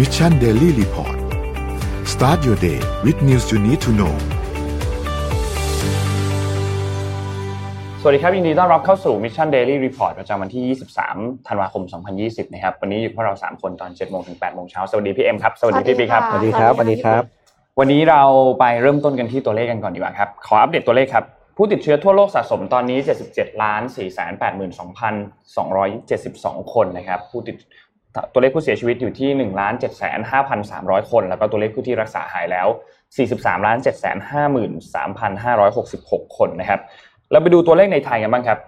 Mission Daily Report start your day with news you need to know สวัสดีครับยินดีต้อนรับเข้าสู่ Mission Daily Report ประจำวันที่ 23 ธันวาคม 2020 นะครับ วันนี้อยู่พวกเรา 3 คนตอน7โมงถึง8โมงเช้า สวัสดีพี่เอ็มครับ สวัสดีพี่ปีครับ สวัสดีครับ สวัสดีครับ วันนี้เราไปเริ่มต้นกันที่ตัวเลขกันก่อนดีกว่าครับ ขออัปเดตตัวเลขครับ ผู้ติดเชื้อทั่วโลกสะสมตอนนี้ 77ล้าน4 8 2 2 7 2 คนนะครับ ผู้ติด ตัวเลขผู้เสียชีวิตอยู่ที่1ล้าน7 5 3 0 0คน แล้วก็ตัวเลขผู้ที่รักษาหายแล้ว 43ล้าน7 5 3 5 6 6คนนะครับ เราไปดูตัวเลขในไทยกันบ้างครับ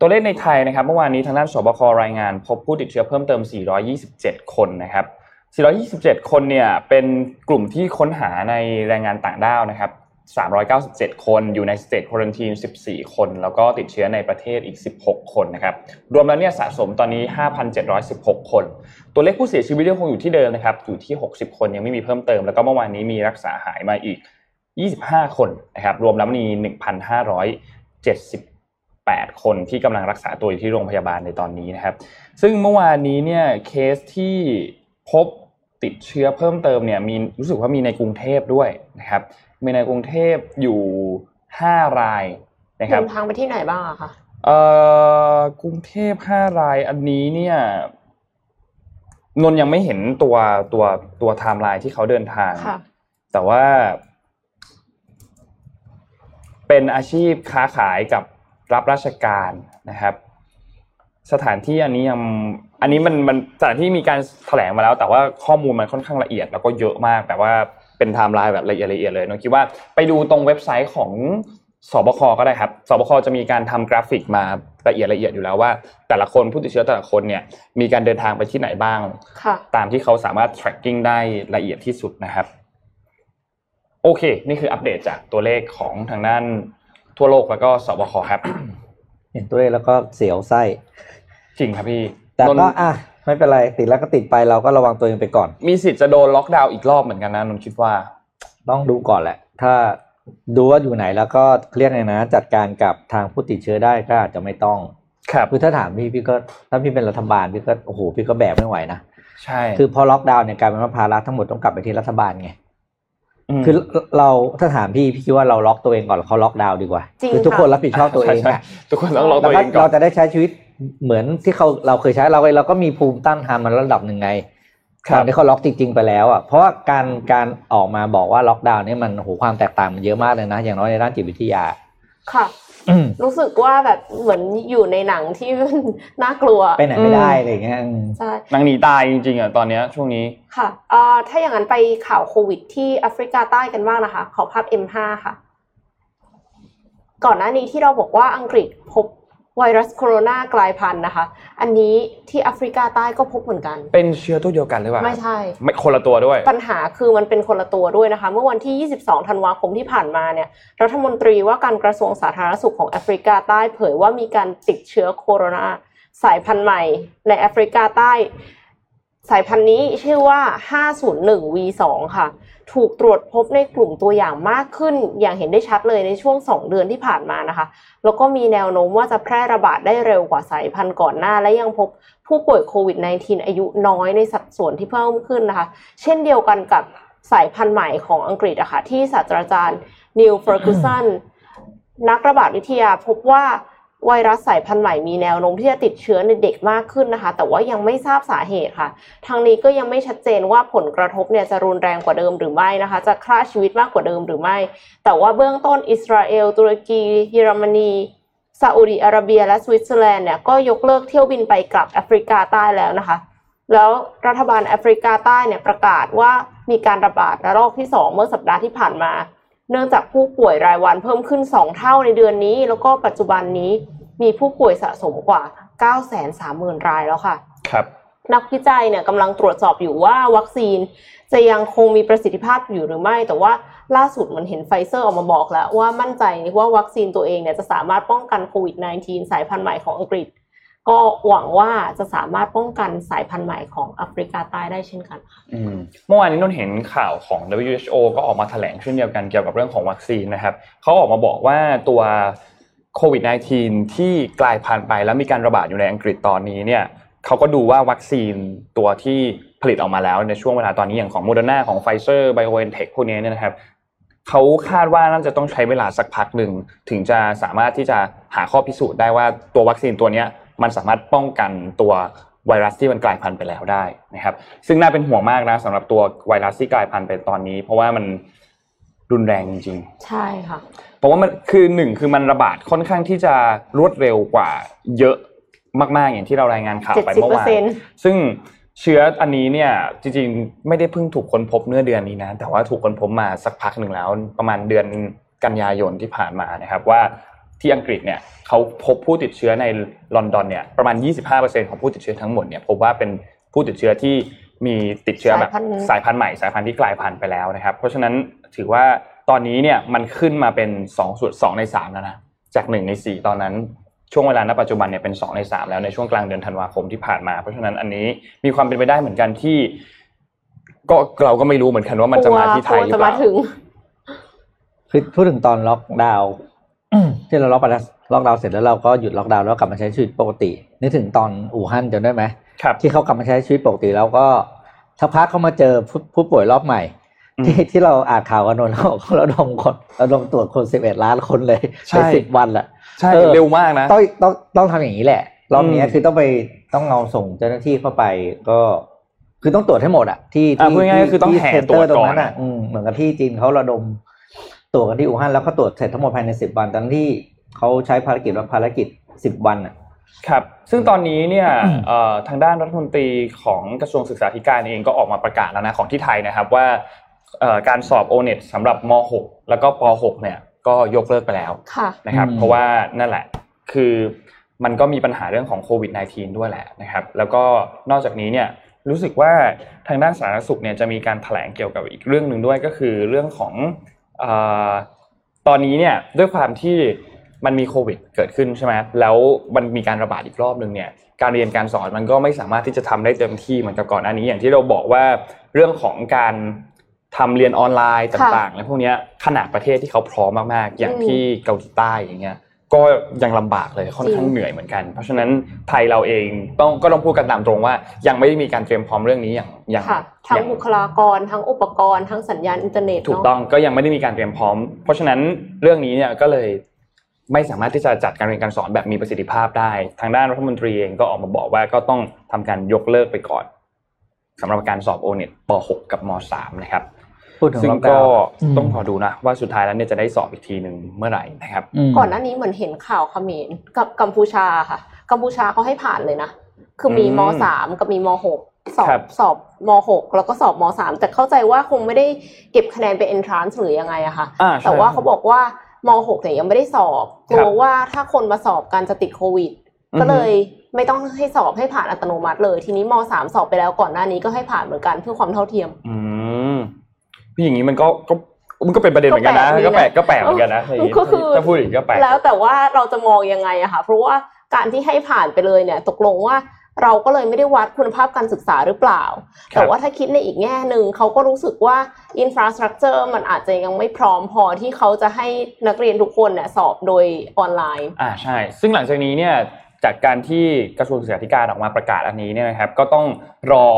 ตัวเลขในไทยนะครับ เมื่อวานนี้ทางด้านสบครายงาน พบผู้ติดเชื้อเพิ่มเติม 427 คนนะครับ 427 คนเนี่ยเป็นกลุ่มที่ค้นหาในแรงงานต่างด้าวนะครับ 397 คนอยู่ในสเตทควอนตีน14 คน แล้วก็ติดเชื้อในประเทศอีก 16 คนนะครับ รวมแล้วเนี่ยสะสมตอนนี้ 5,716 คน ตัวเลขผู้เสียชีวิตยังคงอยู่ที่เดิมนะครับ อยู่ที่ 60 คนยังไม่มีเพิ่มเติม แล้วก็เมื่อวานนี้มีรักษาหายมาอีก 25 คนนะครับ รวมแล้วมี 1,578 คนที่กำลังรักษาตัวอยู่ที่โรงพยาบาลในตอนนี้นะครับ ซึ่งเมื่อวานนี้เนี่ยเคสที่พบติดเชื้อเพิ่มเติมเนี่ยมีรู้สึกว่ามีในกรุงเทพด้วยนะครับ มีในกรุงเทพอยู่5รายนะครับเดินทางไปที่ไหนบ้างอะคะเอ่อกรุงเทพห้ารายอันนี้เนี่ยนนยังไม่เห็นตัวตัวตัวไทม์ไลน์ที่เขาเดินทางค่ะแต่ว่า เป็นอาชีพค้าขายกับรับราชการนะครับ สถานที่อันนี้ยังอันนี้มันมันสถานที่มีการแถลงมาแล้ว แต่ว่าข้อมูลมันค่อนข้างละเอียด แล้วก็เยอะมาก แต่ว่า เป็นไทม์ไลน์แบบละเอียดละเอียดเลยนนคิดว่าไปดูตรงเว็บไซต์ของสบคก็ได้ครับสบคจะมีการทำกราฟิกมาละเอียดละเอียดอยู่แล้วว่า แต่ละคนผู้ติดเชื้อแต่ละคนเนี่ยมีการเดินทางไปที่ไหนบ้างค่ะตามที่เขาสามารถ tracking ได้ละเอียดที่สุดนะครับ โอเค นี่คืออัปเดตจากตัวเลขของทางด้านทั่วโลกแล้วก็สบคครับ เห็นตัวเลขแล้วก็เสียวไส้ จริงครับพี่ แต่นนก็อะ ไม่เป็นไรติดแล้วก็ติดไปเราก็ระวังตัวเองไปก่อน มีสิทธิ์จะโดนล็อกดาวน์อีกรอบเหมือนกันนะนนคิดว่า ต้องดูก่อนแหละ ถ้าดูว่าอยู่ไหนแล้วก็เรียกไงนะ จัดการกับทางผู้ติดเชื้อได้ก็อาจจะไม่ต้องครับคือถ้าถามพี่พี่ก็ถ้าพี่เป็นรัฐบาลพี่ก็โอ้โหพี่ก็แบกไม่ไหวนะใช่ คือพอล็อกดาวน์เนี่ยกลายเป็นว่าภาระทั้งหมดต้องกลับไปที่รัฐบาลไงมคือเราถ้าถามพี่พี่คิดว่าเราล็อกตัวเองก่อนแล้วเขาล็อกดาวน์ดีกว่าจริงคือทุกค่ะคนรับผิดชอบตัวเองใช่อะใช่ทุกคนต้องล็อกตัวเองก่อเรานจะได้ใช้ชีวิต เหมือนที่เขาเราเคยใช้เราเราก็มีภูมิต้านทานมันระดับหนึ่งไงครับตอนที่เขาล็อกจริง ๆ ไปแล้วอะเพราะว่าการการออกมาบอกว่าล็อกดาวน์เนี่ยมันโอ้โหความแตกต่างมันเยอะมากเลยนะ อย่างน้อยในด้านจิตวิทยา ค่ะอืมรู้สึกว่าแบบเหมือนอยู่ในหนังที่น่ากลัวไปไหนไม่ได้อะไรอย่างเงี้ยอืมใช่นางหนีตายจริงๆอะตอนเนี้ยช่วงนี้ค่ะเอ่อถ้าอย่างนั้นไปข่าวโควิดที่แอฟริกาใต้กันบ้างนะคะ ขอภาพ M5 ค่ะ ก่อนหน้านี้ที่เราบอกว่าอังกฤษพบ ไวรัสโคโรนากลายพันธุ์นะคะ อันนี้ที่แอฟริกาใต้ก็พบเหมือนกัน เป็นเชื้อตัวเดียวกันหรือเปล่า ไม่ใช่ ไม่คนละตัวด้วย ปัญหาคือมันเป็นคนละตัวด้วยนะคะ เมื่อวันที่ 22 ธันวาคมที่ผ่านมาเนี่ย รัฐมนตรีว่าการกระทรวงสาธารณสุขของแอฟริกาใต้เผยว่ามีการติดเชื้อโคโรนาสายพันธุ์ใหม่ในแอฟริกาใต้ สายพันธุ์นี้ชื่อว่า 501V2 ค่ะ ถูกตรวจพบในกลุ่มตัวอย่างมากขึ้น อย่างเห็นได้ชัดเลยในช่วง 2 เดือนที่ผ่านมานะคะ แล้วก็มีแนวโน้มว่าจะแพร่ระบาดได้เร็วกว่าสายพันธุ์ก่อนหน้า และยังพบผู้ป่วยโควิด -19 อายุน้อยในสัดส่วนที่เพิ่มขึ้นนะคะ เช่นเดียวกันกับสายพันธุ์ใหม่ของอังกฤษอะค่ะที่ศาสตราจารย์นิวเฟอร์กูสันนักระบาดวิทยาพบว่า ไวรัสสายพันธุ์ใหม่มีแนวโน้มที่จะติดเชื้อในเด็กมากขึ้นนะคะ แต่ว่ายังไม่ทราบสาเหตุค่ะ ทางนี้ก็ยังไม่ชัดเจนว่าผลกระทบเนี่ยจะรุนแรงกว่าเดิมหรือไม่นะคะ จะฆ่าชีวิตมากกว่าเดิมหรือไม่ แต่ว่าเบื้องต้นอิสราเอล ตุรกีเยอรมนีซาอุดิอาระเบีย และสวิตเซอร์แลนด์เนี่ยก็ยกเลิกเที่ยวบินไปกลับแอฟริกาใต้แล้วนะคะ แล้วรัฐบาลแอฟริกาใต้เนี่ยประกาศว่ามีการระบาดระลอกที่ 2 เมื่อสัปดาห์ที่ผ่านมา เนื่องจากผู้ป่วยรายวันเพิ่มขึ้น 2 เท่าในเดือนนี้ แล้วก็ปัจจุบันนี้มีผู้ป่วยสะสมกว่า 930,000 รายแล้วค่ะ ครับ นักวิจัยเนี่ยกำลังตรวจสอบอยู่ว่าวัคซีนจะยังคงมีประสิทธิภาพอยู่หรือไม่ แต่ว่าล่าสุดมันเห็นไฟเซอร์ออกมาบอกแล้วว่ามั่นใจว่าวัคซีนตัวเองเนี่ยจะสามารถป้องกันโควิด -19 สายพันธุ์ใหม่ของอังกฤษ ก็หวังว่าจะสามารถป้องกันสายพันธุ์ใหม่ของแอฟริกาใต้ได้เช่นกันค่ะเมื่อวานนี้นนเห็นข่าวของ WHO ก็ออกมาแถลงเช่นเดียวกันเกี่ยวกับเรื่องของวัคซีนนะครับเขาออกมาบอกว่าตัวโควิด -19 ที่กลายพันธุ์ไปแล้วมีการระบาดอยู่ในอังกฤษตอนนี้เนี่ยเขาก็ดูว่าวัคซีนตัวที่ผลิตออกมาแล้วในช่วงเวลาตอนนี้อย่างของโมเดอร์นาของไฟเซอร์ไบโอเอ็นเทคพวกนี้เนี่ยนะครับเขาคาดว่าน่าจะต้องใช้เวลาสักพักหนึ่งถึงจะสามารถที่จะหาข้อพิสูจน์ได้ว่าตัววัคซีนตัวเนี้ย มันสามารถป้องกันตัวไวรัสที่มันกลายพันธุ์ไปแล้วได้นะครับ ซึ่งน่าเป็นห่วงมากนะสำหรับตัวไวรัสที่กลายพันธุ์ไปตอนนี้ เพราะว่ามันรุนแรงจริงๆ ใช่ค่ะ เพราะว่ามันคือหนึ่งคือมันระบาดค่อนข้างที่จะรวดเร็วกว่าเยอะมากๆอย่างที่เรารายงานข่าวไปเมื่อวาน70%ซึ่งเชื้ออันนี้เนี่ยจริงๆ ไม่ได้เพิ่งถูกค้นพบเมื่อเดือนนี้นะ แต่ว่าถูกค้นพบมาสักพักหนึ่งแล้ว ประมาณเดือนกันยายนที่ผ่านมานะครับว่า ที่อังกฤษเนี่ยเขาพบผู้ติดเชื้อในลอนดอนเนี่ยประมาณ 25%ของผู้ติดเชื้อทั้งหมดเนี่ยพบว่าเป็นผู้ติดเชื้อที่มีติดเชื้อแบบสายพันธุ์สายพันธุ์ใหม่สายพันธุ์ที่กลายพันธุ์ไปแล้วนะครับ เพราะฉะนั้นถือว่าตอนนี้เนี่ยมันขึ้นมาเป็น2ส่วน2ใน3แล้วนะจาก1ใน4 ตอนนั้นช่วงเวลาณปัจจุบันเนี่ยเป็น 2 ใน 3 แล้วในช่วงกลางเดือนธันวาคมที่ผ่านมา เพราะฉะนั้นอันนี้มีความเป็นไปได้เหมือนกันที่ ก็เราก็ไม่รู้เหมือนกันว่ามันจะมาที่ไทยหรือจะเปมาล่าถึงคือพูดถึงตอนล็อกดาวน์ ที่เราล็อกไปแล้วล็อกดาวน์เสร็จแล้วเราก็หยุดล็อกดาวน์แล้วกลับมาใช้ชีวิตปกตินึกถึงตอนอู่ฮั่นจำได้ไหมครับที่เขากลับมาใช้ชีวิตปกติแล้วก็สักพักเขามาเจอผู้ผู้ป่วยรอบใหม่อืมที่ที่เราอ่านข่าวกันนนเขาเขาระดมคนระดมตรวจคนสิบเอ็ดล้านคนเลยใช่ในสิบวันแหละใช่เออเร็วมากนะต้องต้องต้องทำอย่างนี้แหละรอบเนี้ยอืมคือต้องไปต้องเอาส่งเจ้าหน้าที่เข้าไปก็คือต้องตรวจให้หมดอะที่อะที่พูดง่ายๆก็คือต้องที่แห่เซ็นตเตรอวจร์ตรงก่อนนั้นอะอะอืมเหมือนกับที่จีนเขาระดม ตรวจกันที่อู่ฮั่นแล้วก็ตรวจเสร็จทั้งหมดภายในสิบวันตอนที่เขาใช้ภารกิจว่าภารกิจสิบวันอะครับ ซึ่งตอนนี้เนี่ยเอ่อทางด้านรัฐมนตรีของกระทรวงศึกษาธิการเองก็ออกมาประกาศแล้วนะของที่ไทยนะครับว่าเอ่อการสอบโอเน็ตสำหรับม .6 แล้วก็ป .6 เนี่ยก็ยกเลิกไปแล้วค่ะนะครับอืมเพราะว่านั่นแหละคือมันก็มีปัญหาเรื่องของโควิด -19 ด้วยแหละนะครับ แล้วก็นอกจากนี้เนี่ยรู้สึกว่าทางด้านสาธารณสุขเนี่ยจะมีการแถลงเกี่ยวกับอีกเรื่องหนึ่งด้วยก็คือเรื่องของเออ ตอนนี้เนี่ยด้วยความที่มันมีโควิดเกิดขึ้นใช่ไหมแล้วมันมีการระบาดอีกรอบหนึ่งเนี่ยการเรียนการสอนมันก็ไม่สามารถที่จะทำได้เต็มที่เหมือนกับก่อนหน้านี้อย่างที่เราบอกว่าเรื่องของการทำเรียนออนไลน์ต่างๆและพวกนี้ขนาดประเทศที่เขาพร้อมมากๆ อย่างที่เกาหลีใต้อย่างเงี้ย ก็ยังลำบากเลยค่อนข้างจริงเหนื่อยเหมือนกัน เพราะฉะนั้นไทยเราเองต้องก็ต้องพูดกันตามตรงว่า ยังไม่ได้มีการเตรียมพร้อมเรื่องนี้อย่างอย่างค่ะทั้องย่างบุคลากรทั้งอุปกรณ์ทั้งสัญญาณอินเทอร์เน็ตถูกเนาะต้องก็ยังไม่ได้มีการเตรียมพร้อม เพราะฉะนั้นเรื่องนี้เนี่ยก็เลยไม่สามารถที่จะจัดการเรียนการสอนแบบมีประสิทธิภาพได้ ทางด้านรัฐมนตรีเองก็ออกมาบอกว่าก็ต้องทำการยกเลิกไปก่อนสำหรับการสอบโอเน็ตป .6 กับม .3 นะครับ พูดถึงซึ่งล็อกก็ดาวน์ต้องรอดูนะ ว่าสุดท้ายแล้วเนี่ยจะได้สอบอีกทีหนึ่งเมื่อไหร่นะครับมก่อนหน้านี้เหมือนเห็นข่าวเขมรกับกัมพูชาค่ะ กัมพูชาเขาให้ผ่านเลยนะ คือมีอืมมสามกับมีมหกสอครับบสอบมหกแล้วก็สอบมสามแต่เข้าใจว่าคงไม่ได้เก็บคะแนนเป็น entrance หรือยังไงอะค่ะอ่าใช่แต่ว่าเขาบอกว่ามหกเนี่ยยังไม่ได้สอบกลัวว่าถ้าคนมาสอบกันจะติดโควิดอือฮึก็เลยไม่ต้องให้สอบให้ผ่านอัตโนมัติเลย ทีนี้มสามสอบไปแล้วก่อนหน้านี้ก็ให้ผ่านเหมือนกันเพื่อความเท่าเทียม อืม พี่อย่างนี้มันก็ก็มันก็เป็นประเด็นเหมือนกันนะก็ก็แปแปลลกกดีนะก็แปลกเหมือนกันนะอย่างนี้ก็คือถ้าพูดอย่างนี้ก็แปลกแล้วแต่ว่าเราจะมองยังไงอะค่ะเพราะว่าการที่ให้ผ่านไปเลยเนี่ย ตกลงว่าเราก็เลยไม่ได้วัดคุณภาพการศึกษาหรือเปล่า แต่ว่าถ้าคิดในอีกแง่หนึ่งเขาก็รู้สึกว่าอินฟราสตรักเจอร์มันอาจจะยังไม่พร้อมพอที่เขาจะให้นักเรียนทุกคนเนี่ยสอบโดยออนไลน์อ่าใช่ ซึ่งหลังจากนี้เนี่ยจากการที่กระทรวงศึกษาธิการออกมาประกาศอันนี้เนี่ยนะครับ ก็ต้องรอ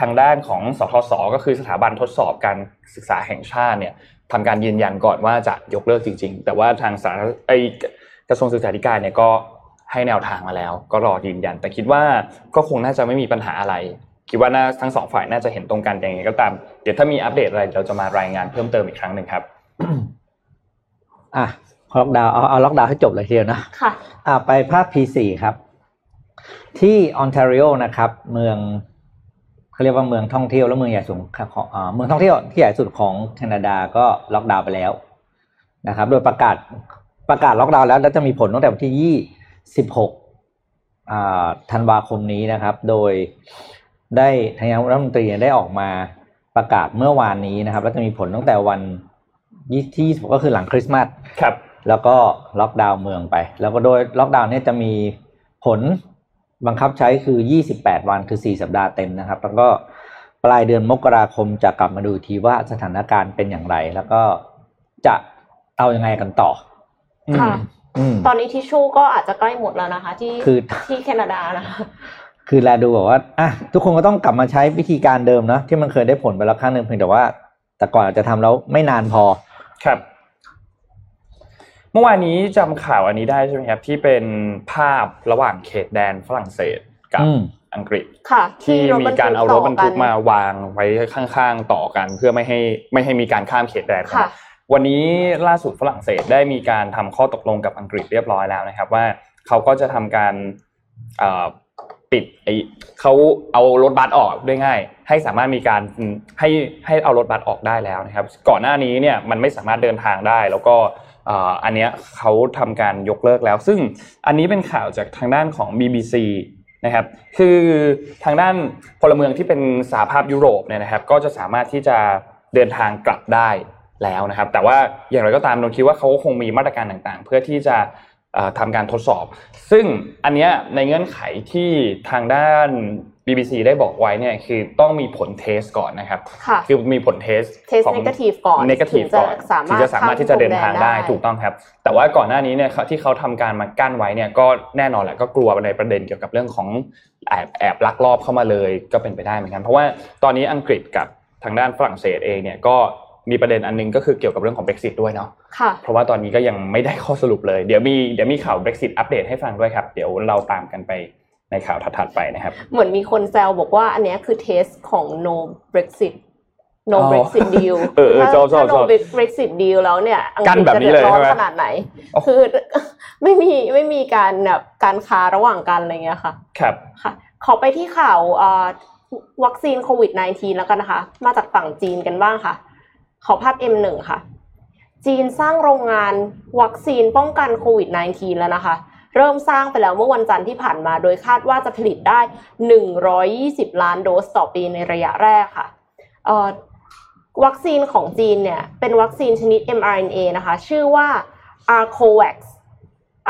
ทางด้านของสทศก็คือสถาบันทดสอบการศึกษาแห่งชาติเนี่ยทำการยืนยันก่อนว่าจะยกเลิกจริง ๆ แต่ว่าทางสาไอกระทรวงศึกษาธิการเนี่ยก็ให้แนวทางมาแล้ว ก็รอยืนยัน แต่คิดว่าก็คงน่าจะไม่มีปัญหาอะไร คิดว่าน่าทั้งสองฝ่ายน่าจะเห็นตรงกันอย่างไรก็ตาม เดี๋ยวถ้ามีอัปเดตอะไรเราจะมารายงานเพิ่มเติมอีกครั้งหนึ่งครับอะล็อกดาวน์เอาเอาล็อกดาวน์ให้จบเลยทีเดียวนะค่ะอ่าไปภาพ P4 ครับ ที่ออนแทรีโอนะครับ เมือง เขาเรียกว่าเมืองท่องเที่ยวและเมืองใหญ่สุดของอ่าเมืองท่องเที่ยวที่ใหญ่สุดของแคนาดาก็ล็อกดาวน์ไปแล้วนะครับ โดยประกาศประกาศล็อกดาวน์แล้ว แล้วจะมีผลตั้งแต่วันที่26อ่าธันวาคมนี้นะครับ โดยได้ทางรัฐมนตรีได้ออกมาประกาศเมื่อวานนี้นะครับ แล้วจะมีผลตั้งแต่วันที่26ก็คือหลังคริสต์มาสครับ แล้วก็ล็อกดาวน์เมืองไป แล้วก็โดยล็อกดาวน์เนี่ยจะมีผล บังคับใช้คือ 28 วันคือ 4 สัปดาห์เต็มนะครับ แล้วก็ปลายเดือนมกราคมจะกลับมาดูอีกทีว่าสถานการณ์เป็นอย่างไร แล้วก็จะเอายังไงกันต่อค่ะอืมตอนนี้ทิชชู่ก็อาจจะใกล้หมดแล้วนะคะ ที่คือที่แคนาดานะคะคือแลดูบอกว่าอะทุกคนก็ต้องกลับมาใช้วิธีการเดิมเนาะที่มันเคยได้ผลไปแล้วครั้งหนึ่งเพียงแต่ว่า แต่ก่อนอาจจะทำแล้วไม่นานพอ ครับ เมื่อวานนี้จำข่าวอันนี้ได้ใช่ไหมครับที่เป็นภาพระหว่างเขตแดนฝรั่งเศสกับอืมอังกฤษค่ะที่มีการเอารถบรรทุกต่อมาวางไว้ข้างๆต่อกัน เพื่อไม่ให้ไม่ให้มีการข้ามเขตแดนค่ะวันนี้ล่าสุดฝรั่งเศสได้มีการทำข้อตกลงกับอังกฤษเรียบร้อยแล้วนะครับ ว่าเขาก็จะทำการเอ่อปิดไอเขาเอารถบัสออกด้วยง่าย ให้สามารถมีการให้ให้เอารถบัสออกได้แล้วนะครับ ก่อนหน้านี้เนี่ยมันไม่สามารถเดินทางได้แล้วก็เอันเนี้ยเขาทำการยกเลิกแล้ว ซึ่งอันนี้เป็นข่าวจากทางด้านของ BBC นะครับคือทางด้านพลเมืองที่เป็นสหภาพยุโรปเนี่ยนะครับ ก็จะสามารถที่จะเดินทางกลับได้แล้วนะครับ แต่ว่าอย่างไรก็ตามนนคิดว่าเขาก็คงมีมาตรการต่างๆ เพื่อที่จะเอ่อทำการทดสอบ ซึ่งอันเนี้ยในเงื่อนไขที่ทางด้าน BBC ได้บอกไว้เนี่ยคือต้องมีผลเทสก่อนนะครับค่ะคือมีผลเทสเทสของเนกาทีฟก่อนเนกาทีฟถึงจะก่อนสามารถถึงจะสามารถที่จะเดินทางได้ข้ามพรมแดนได้ถูกต้องครับ แต่ว่าก่อนหน้านี้เนี่ยเขาที่เขาทำการมากั้นไว้เนี่ยก็แน่นอนแหละก็กลัวในประเด็นเกี่ยวกับเรื่องของแอบแอบลักลอบเข้ามาเลยก็เป็นไปได้เหมือนกันเพราะว่าตอนนี้อังกฤษกับทางด้านฝรั่งเศสเองเนี่ยก็มีประเด็นอันหนึงก็คือเกี่ยวกับเรื่องของ Brexit ด้วยเนาะค่ะเพราะว่าตอนนี้ก็ยังไม่ได้ข้อสรุปเลย เดี๋ยวมีเดี๋ยวมีข่าว Brexit อัปเดตให้ฟังด้วยครับ เดี๋ยวเราตามกันไป ในข่าวถัดๆไปนะครับ เหมือนมีคนแซวบอกว่าอันเนี้ยคือเทสของ no Brexit no อ๋อ Brexit deal เออเออถ้าชอบชอบถ้าช no อบ Brexit deal แล้วเนี่ยอังกกั้นฤษแบบจะนี้เดือเลยดร้อนใช่ไหมขนาดไหนโอ้คือไม่มีไม่มีการแบบการค้าระหว่างกันอะไรเงี้ยค่ะ ครับค่ะ ขอไปที่ข่าวเอ่อวัคซีนโควิด -19 แล้วกันนะคะ มาจากฝั่งจีนกันบ้างค่ะ ขอภาพ M1 ค่ะ จีนสร้างโรงงานวัคซีนป้องกันโควิด -19 แล้วนะคะ เริ่มสร้างไปแล้วเมื่อวันจันทร์ที่ผ่านมา โดยคาดว่าจะผลิตได้ 120 ล้านโดสต่อปีในระยะแรกค่ะวัคซีนของจีนเนี่ยเป็นวัคซีนชนิด mRNA นะคะ ชื่อว่า Arcovax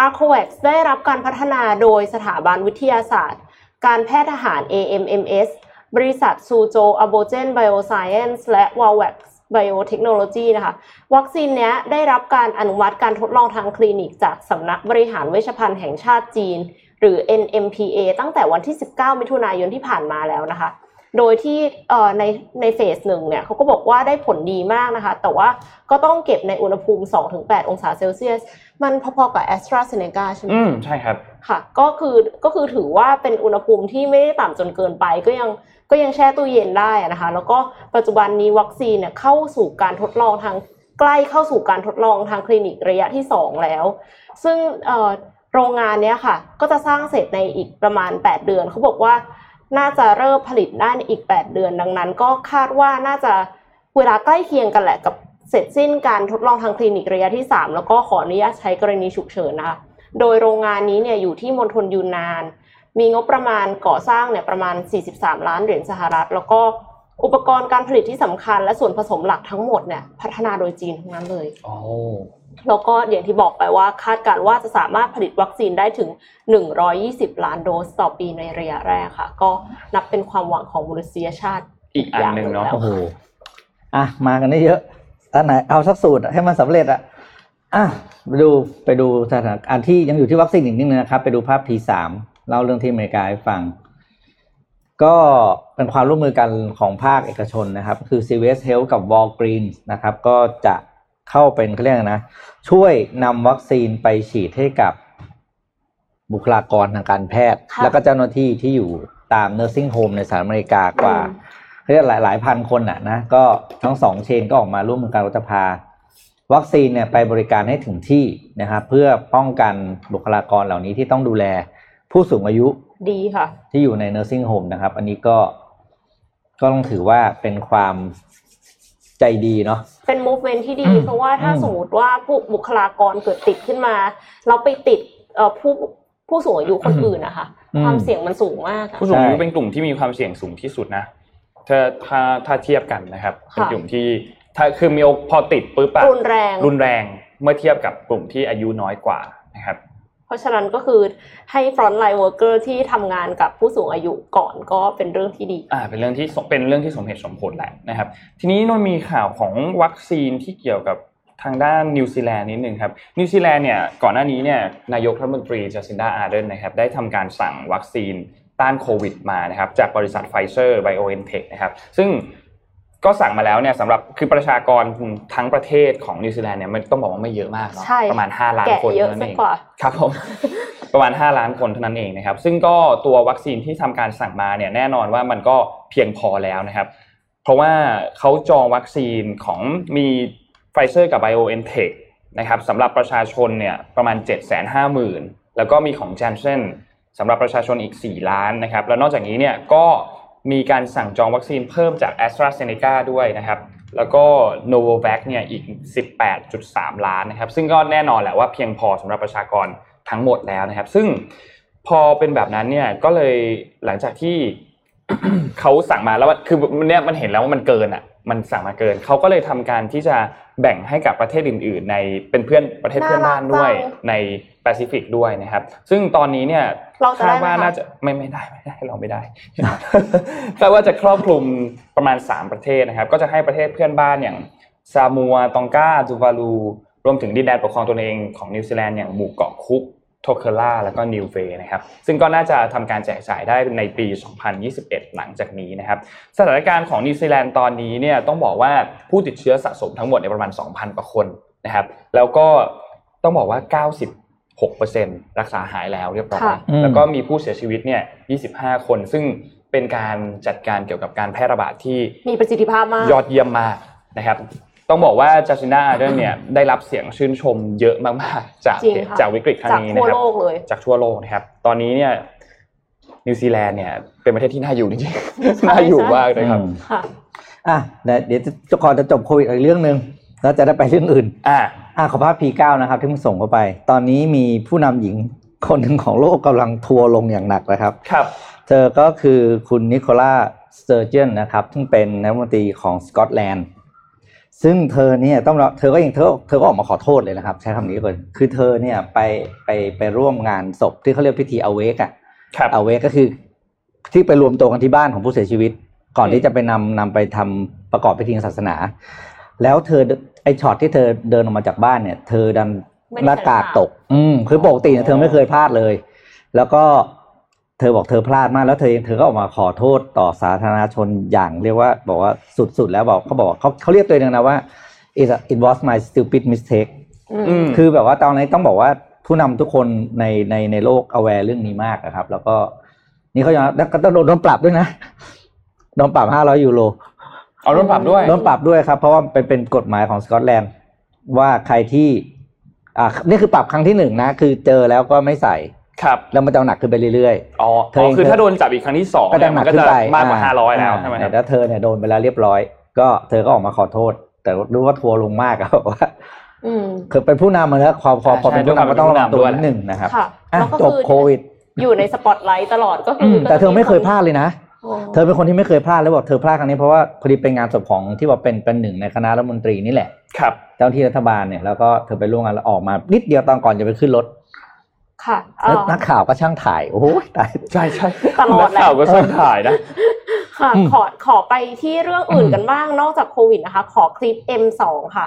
Arcovax ได้รับการพัฒนาโดยสถาบันวิทยาศาสตร์ การแพทย์ทหาร AMMS บริษัทซูโจว Abogen Biosciences และ w a l w a x Biotechnology นะคะ วัคซีนเนี้ยได้รับการอนุมัติการทดลองทางคลินิกจากสำนักบริหารเวชภัณฑ์แห่งชาติจีน หรือ NMPA ตั้งแต่วันที่ 19 มิถุนายนที่ผ่านมาแล้วนะคะ โดยที่เอ่อในในเฟสหนึ่งเนี่ยเขาก็บอกว่าได้ผลดีมากนะคะ แต่ว่าก็ต้องเก็บในอุณหภูมิ 2-8 องศาเซลเซียส มันพอๆกับ a s t r a z เซ e c a ใช่ไหมอืมใช่ครับ ค่ะ ก็คือก็คือถือว่าเป็นอุณหภูมิที่ไม่ได้ต่ำจนเกินไปก็ยัง ก็ยังแช่ตู้เย็นได้นะคะ แล้วก็ปัจจุบันนี้วัคซีนเนี่ยเข้าสู่การทดลองทางใกล้เข้าสู่การทดลองทางคลินิกระยะที่ 2 แล้ว ซึ่งโรงงานเนี้ยค่ะ ก็จะสร้างเสร็จในอีกประมาณ 8 เดือน เขาบอกว่าน่าจะเริ่มผลิตได้ในอีก 8 เดือนดังนั้น ก็คาดว่าน่าจะเวลาใกล้เคียงกันแหละกับเสร็จสิ้นการทดลองทางคลินิกระยะที่ 3 แล้วก็ขออนุญาตใช้กรณีฉุกเฉินนะคะ โดยโรงงานนี้เนี่ยอยู่ที่มณฑลยูนนาน มีงบประมาณก่อสร้างเนี่ยประมาณ 43 ล้านเหรียญสหรัฐ แล้วก็อุปกรณ์การผลิตที่สำคัญ และส่วนผสมหลักทั้งหมดเนี่ยพัฒนาโดยจีนทั้งนั้นเลยโอ้แล้วก็อย่างที่บอกไปว่าคาดการณ์ว่าจะสามารถผลิตวัคซีนได้ถึง 120 ล้านโดสต่อปีในระยะแรกค่ะ ก็นับเป็นความหวังของมนุษยชาติอีกอันหนึ่งเนาะอย่างหนึ่งแล้วโอ้โหอะมากันได้เยอะอันไหนเอาสักสูตรให้มันสำเร็จอะอะไปดูไปดูสถานการณ์ที่ยังอยู่ที่วัคซีนอีกนิดนึงนะครับ ไปดูภาพ T3 เล่าเรื่องที่อเมริกาให้ฟัง ก็เป็นความร่วมมือกันของภาคเอกชนนะครับ คือ CVS Health กับ Walgreens นะครับ ก็จะเข้าเป็นเขาเรียกอะไรนะ ช่วยนำวัคซีนไปฉีดให้กับบุคลากรทางการแพทย์ค่ะแล้วก็เจ้าหน้าที่ที่อยู่ตาม nursing home ในสหรัฐอเมริกากว่าอืมเรียกหลายหลายพันคนอะนะก็ทั้งสองเชนก็ออกมาร่วมมือกันรัฐพาวัคซีนเนี่ยไปบริการให้ถึงที่นะครับ เพื่อป้องกันบุคลากรเหล่านี้ที่ต้องดูแล ผู้สูงอายุดีค่ะ ที่อยู่ใน nursing home นะครับ อันนี้ก็ก็ต้องถือว่าเป็นความใจดีเนาะเป็น movement ที่ดีอืมเพราะว่าถ้าอืมสมมติว่าผู้บุคลากรเกิดติดขึ้นมา เราไปติดเอ่อผู้ผู้สูงอายุคนอื่นนะคะความเสี่ยงมันสูงมากอะผู้สูงอายุเป็นกลุ่มที่มีความเสี่ยงสูงที่สุดนะถ้าถ้าถ้าเทียบกันนะครับค่ะเป็นกลุ่มที่ถ้าคือมีโอพอติดปุ๊บอะรุนแรงรุนแรงเมื่อเทียบกับกลุ่มที่อายุน้อยกว่านะครับเพ ราะฉะนั้นก็คือให้ front line worker ที่ทำงานกับผู้สูงอายุก่อนก็เป็นเรื่องที่ดี อ่า เป็นเรื่องที่เป็นเรื่องที่สมเหตุสมผลแหละนะครับ ทีนี้นนมีข่าวของวัคซีนที่เกี่ยวกับทางด้านนิวซีแลนด์นิดหนึ่งครับนิวซีแลนด์เนี่ยก่อนหน้านี้เนี่ยนายกรัฐมนตรีจัสซินดาอาร์เดนนะครับได้ทำการสั่งวัคซีนต้านโควิดมานะครับจากบริษัทไฟเซอร์ไบโอเอ็นเทคนะครับซึ่ง ก็สั่งมาแล้วเนี่ยสำหรับคือประชากรทั้งประเทศของนิวซีแลนด์เนี่ยมันต้องบอกว่าไม่เยอะมากเนาะใช่ประมาณ 5 ล้านแกะคนเยอะเท่านั้นสักเองกว่าครับผมประมาณ 5 ล้านคนเท่านั้นเองนะครับ ซึ่งก็ตัววัคซีนที่ทำการสั่งมาเนี่ยแน่นอนว่ามันก็เพียงพอแล้วนะครับ เพราะว่าเขาจองวัคซีนของมีไฟเซอร์กับ BioNTech นะครับสำหรับประชาชนเนี่ยประมาณ 7 5 0 0 0 0 แล้วก็มีของ Janssen สำหรับประชาชนอีก 4 ล้านนะครับ แล้วนอกจากนี้เนี่ยก็ มีการสั่งจองวัคซีนเพิ่มจาก a s t r a z เซ e c a ด้วยนะครับ แล้วก็ Novavax เนี่ยอีก 18.3 ล้านนะครับ ซึ่งก็แน่นอนแหละว่าเพียงพอสำหรับประชากรทั้งหมดแล้วนะครับ ซึ่งพอเป็นแบบนั้นเนี่ยก็เลยหลังจากที่เขาสั่งมาแล้วว่าคือเนี่ยมันเห็นแล้วว่ามันเกินอะมันสั่งมาเกินเขาก็เลยทำการที่จะ แบ่งให้กับประเทศอื่น ๆ ในเป็นเพื่อนประเทศเพื่อนบ้านด้วยน่ารักจังในแปซิฟิกด้วยนะครับ ซึ่งตอนนี้เนี่ยเราจะคาได้ดไหมว่าคะน่าจะไม่ไม่ได้ไม่ได้เราไม่ได้คาดว่าจะครอบคลุมประมาณ 3 ประเทศนะครับ ก็จะให้ประเทศเพื่อนบ้านอย่างซามัวตองกาตูวาลูรวมถึงดินแดนปกครองตนเองของนิวซีแลนด์อย่างหมู่เกาะคุก โทเคเลาแล้วก็นีอูเอนะครับซึ่งก็น่าจะทำการแจกจ่ายได้ในปี 2021 หลังจากนี้นะครับสถานการณ์ของนิวซีแลนด์ตอนนี้เนี่ยต้องบอกว่าผู้ติดเชื้อสะสมทั้งหมดในยประมาณ 2,000 กว่าคนนะครับแล้วก็ต้องบอกว่า 96%รักษาหายแล้วเรียบร้อยค่ะอืมแล้วก็มีผู้เสียชีวิตเนี่ย 25 คน ซึ่งเป็นการจัดการเกี่ยวกับการแพร่ระบาดที่มีประสิทธิภาพมากยอดเยี่ยมมากนะครับ ต้องบอกว่าจัสติน่าเดนเนี่ยได้รับเสียงชื่นชมเยอะมากๆ จากจริงค่ะจากวิกฤตครั้จากงนี้ทั่นะวครับโลกเลยจากทั่วโลกนะครับ ตอนนี้เนี่ยนิวซีแลนด์เนี่ยเป็นประเทศที่น่าอยู่จริงๆใช่น่าอยู่มากนะครับอืมค่ะอะเดี๋ยวเดี๋ยวจะก่อนจะจบโควิดอีกเรื่องหนึ่งแล้วจะได้ไปเรื่องอื่น อ่าอะขอภาพ P9 นะครับ ที่มึงส่งเข้าไป ตอนนี้มีผู้นำหญิงคนหนึ่งของโลกกำลังทัวร์ลงอย่างหนักนะครับ ครับ เธอก็คือคุณนิโคลาสเตอร์เจียนนะครับ ซึ่งเป็นนายกรัฐมนตรีของสกอตแลนด์ ซึ่งเธอเนี่ยต้องเธอก็ยังเธอเธอก็ออกมาขอโทษเลยนะครับ ใช้คำนี้ก่อนคือเธอเนี่ยไปไปไปร่วมงานศพที่เขาเรียกพิธีอเวกอะครับอเวกก็คือ ที่ไปรวมตัวกันที่บ้านของผู้เสียชีวิต ก่อนอืมที่จะไปนำนำไปทำประกอบพิธีทางศาสนา แล้วเธอไอช็อตที่เธอเดินออกมาจากบ้านเนี่ย เธอดันไม่ได้หน้ากากใส่หน้ากากตก อืมคือปกติเนี่ยเธอไม่เคยพลาดเลย แล้วก็เธอบอกเธอพลาดมากแล้วเธอเธอก็ออกมาขอโทษต่อสาธารณชนอย่างเรียกว่าบอกว่าสุดๆแล้วบอกเขาบอกว่าเขาเขาเรียกตัวเองนะว่า it it was my stupid mistake อืมอืมคือแบบว่าตอนนี้ต้องบอกว่าผู้นำทุกคนในในในโลก aware เรื่องนี้มากนะครับ แล้วก็นี่เขายอมรับแล้วก็ต้องโดนโดนปรับด้วยนะโดนปรับห้าร้อยยูโรเอาร่วมปรับด้วยโดนปรับด้วยครับ เพราะว่าเป็นเป็นกฎหมายของสกอตแลนด์ว่าใครที่ อ่านี่คือปรับครั้งที่หนึ่งนะ คือเจอแล้วก็ไม่ใส่ ครับแล้วมันจะเอาหนักขึ้นไปเรื่อยอ๋อเธออ๋อเองคือถ้าโดนจับอีกครั้งที่สองๆก็เนี่จะยหมันักนก็ขึ้นจะไปมากกว่าห้าร้อยแล้วใช่ไหมครับแต่ถ้าเธอเนี่ยโดนไปแล้วเรียบร้อย ก็เธอก็ออกมาขอโทษ แต่รู้ว่าทัวร์ลงมากอะบอกว่าอืมคือเป็นผู้นำมาแล้วพอพอพอใช่เป็นผู้นำก็ต้องระวังตัวนิดหนึ่งนะครับค่ะอะแล้วก็จบคือโควิด อยู่ในสปอตไลท์ตลอดก็คือือมแต่เธอไม่เคยพลาดเลยนะอ๋อเธอเป็นคนที่ไม่เคยพลาดแล้วบอกเธอพลาดครั้งนี้เพราะว่าพอดีเป็นงานศพของที่ว่าเป็นเป็นหนึ่งในคณะรัฐมนตรีนี่แหละครับเจ้าหน้าที่รัฐบาลเนี่ยแล้วก็เธอไปร่วมงานแล้วออกมานิดเดียวตอนก่อนจะไปขึ้นรถ ค่ะแล้วอ๋อนักข่าวก็ช่างถ่ายโอ้โหตายใช่ใช่ตลอดแหละนักข่าวก็ช่างถ่ายนะค่ะอืมขอขอไปที่เรื่องอื่นกันบ้างนอกจากโควิดนะคะ ขอคลิป M2 ค่ะ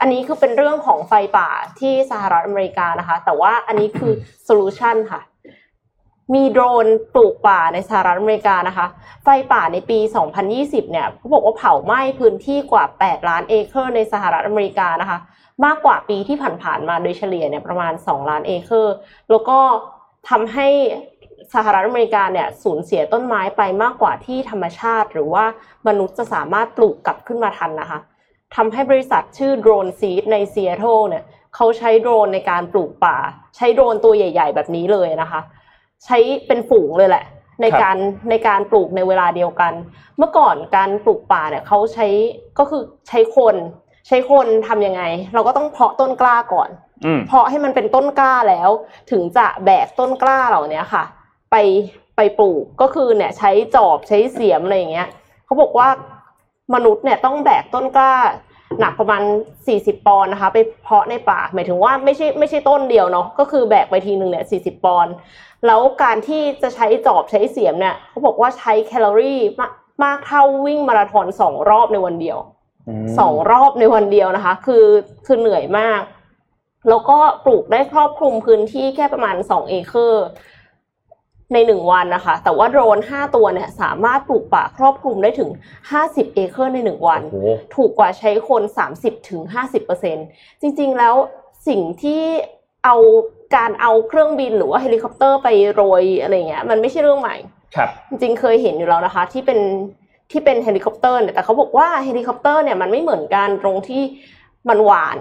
อันนี้คือเป็นเรื่องของไฟป่าที่สหรัฐอเมริกานะคะ แต่ว่าอันนี้คือ solution ค่ะ มีโดรนปลูกป่าในสหรัฐอเมริกานะคะ ไฟป่าในปี 2020 เนี่ยเขาบอกว่าเผาไหม้พื้นที่กว่า 8 ล้านเอเคอร์ในสหรัฐอเมริกานะคะ มากกว่าปีที่ผ่านๆมาโดยเฉลี่ยเนี่ยประมาณ 2 ล้านเอเคอร์ แล้วก็ทำให้สหรัฐอเมริกาเนี่ยสูญเสียต้นไม้ไปมากกว่าที่ธรรมชาติ หรือว่ามนุษย์จะสามารถปลูกกลับขึ้นมาทันนะคะทำให้บริษัทชื่อ DroneSeed ในซีแอตเทิลเนี่ยเขาใช้โดรนในการปลูกป่า ใช้โดรนตัวใหญ่ ๆ แบบนี้เลยนะคะ ใช้เป็นฝูงเลยแหละ ในการในการปลูกในเวลาเดียวกัน เมื่อก่อนการปลูกป่าเนี่ยเขาใช้ก็คือใช้คน ใช้คนทำยังไง เราก็ต้องเพาะต้นกล้าก่อนอืมเพาะให้มันเป็นต้นกล้าแล้ว ถึงจะแบกต้นกล้าเหล่านี้ค่ะ ไปไปปลูกก็คือเนี่ย ใช้จอบใช้เสียมอะไรอย่างเงี้ยเขาบอกว่ามนุษย์เนี่ยต้องแบกต้นกล้า หนักประมาณ 40 ปอนด์นะคะ ไปเพาะในป่า หมายถึงว่าไม่ใช่ไม่ใช่ต้นเดียวเนาะก็คือแบกไปทีหนึ่งเนี่ย40 ปอนด์แล้วการที่จะใช้จอบใช้เสียมเนี่ยเขาบอกว่าใช้แคลอรี่มากมากเท่าวิ่งมาราธอนสองรอบในวันเดียว สองรอบในวันเดียวนะคะ คือคือเหนื่อยมาก แล้วก็ปลูกได้ครอบคลุมพื้นที่แค่ประมาณสองเอเคอร์ในหนึ่งวันนะคะ แต่ว่าโดรนห้าตัวเนี่ยสามารถปลูกป่าครอบคลุมได้ถึง 50 เอเคอร์ในหนึ่งวันโอ้โหถูกกว่าใช้คน 30ถึง50จริงๆแล้วสิ่งที่เอาการเอาเครื่องบินหรือว่าเฮลิคอปเตอร์ไปโรยอะไรเงี้ยมันไม่ใช่เรื่องใหม่ ครับ จริงๆเคยเห็นอยู่แล้วนะคะ ที่เป็น ที่เป็นเฮลิคอปเตอร์เนี่ยแต่เขาบอกว่าเฮลิคอปเตอร์เนี่ยมันไม่เหมือนกันตรงที่มันหว่าน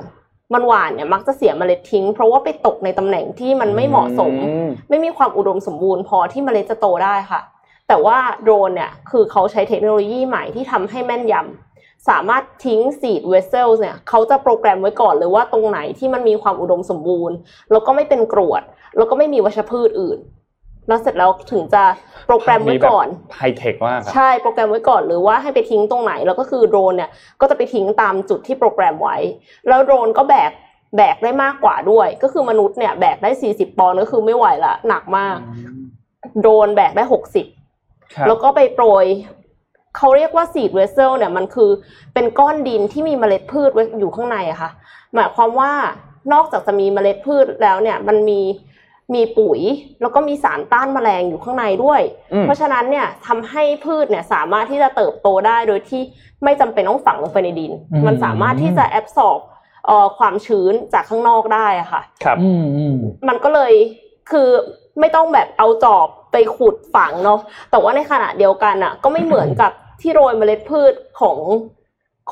มันหว่านเนี่ยมักจะเสียเมล็ดทิ้ง เพราะว่าไปตกในตำแหน่งที่มันไม่เหมาะสมอืมไม่มีความอุดมสมบูรณ์พอที่เมล็ดจะโตได้ค่ะ แต่ว่าโดรนเนี่ยคือเขาใช้เทคโนโลยีใหม่ที่ทำให้แม่นยำสามารถทิ้ง seed vessels เนี่ยเขาจะโปรแกรมไว้ก่อนเลยว่าตรงไหนที่มันมีความอุดมสมบูรณ์ แล้วก็ไม่เป็นกรวด แล้วก็ไม่มีวัชพืชอื่น แล้วเสร็จแล้วถึงจะโปรแกรมไว้ก่อนไฮเทคมากครับใช่โปรแกรมไว้ก่อนหรือว่าให้ไปทิ้งตรงไหน แล้วก็คือโดรนเนี่ยก็จะไปทิ้งตามจุดที่โปรแกรมไว้ แล้วโดรนก็แบกแบกได้มากกว่าด้วย ก็คือมนุษย์เนี่ยแบกได้ 40ปอนด์ก็คือไม่ไหวละหนักมาก โดรนแบกได้ 60ครับแล้วก็ไปโปรยเขาเรียกว่า seed vessel เนี่ยมันคือเป็นก้อนดินที่มีเมล็ดพืชไว้อยู่ข้างในอะค่ะ หมายความว่านอกจากจะมีเมล็ดพืชแล้วเนี่ยมันมี มีปุ๋ยแล้วก็มีสารต้านแมลงอยู่ข้างในด้วยอืมเพราะฉะนั้นเนี่ยทำให้พืชเนี่ยสามารถที่จะเติบโตได้โดยที่ไม่จำเป็นต้องฝังลงไปในดินอืมมันสามารถที่จะแอบสอบเอ่อความชื้นจากข้างนอกได้อะค่ะ ครับอืมอืมมันก็เลยคือไม่ต้องแบบเอาจอบไปขุดฝังเนาะแต่ว่าในขณะเดียวกันอะ ก็ไม่เหมือนกับที่โรยเมล็ดพืชของ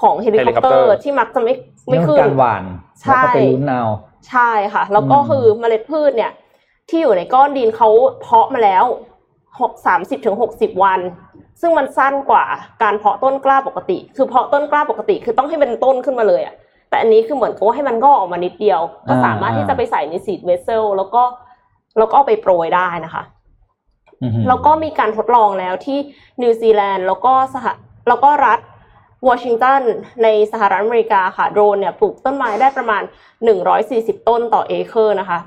ของเฮลิคอปเตอเฮลิคอปเตอร์ร์ที่มักจะไม่ไม่เรื่องขึ้นการหวานใช่แล้วก็ไปลุ้นเอาใช่ค่ะ แล้วก็อืมคือเมล็ดพืชเนี่ย ที่อยู่ในก้อนดินเขาเพาะมาแล้วหกสามสิบถึงหกสิบวัน ซึ่งมันสั้นกว่าการเพาะต้นกล้าปกติ คือเพาะต้นกล้าปกติคือต้องให้เป็นต้นขึ้นมาเลยอะแต่อันนี้คือเหมือนกับว่าให้มันงอกออกมานิดเดียว ก็สามารถที่จะไปใส่ใน seed vessel แล้วก็แล้วก็เอาไปโปรยได้นะคะอืมแล้วก็มีการทดลองแล้วที่นิวซีแลนด์แล้วก็สหแล้วก็รัฐวอชิงตันในสหรัฐอเมริกาค่ะโดรนเนี่ยปลูกต้นไม้ได้ประมาณ 140 ต้นต่อเอเคอร์นะคะ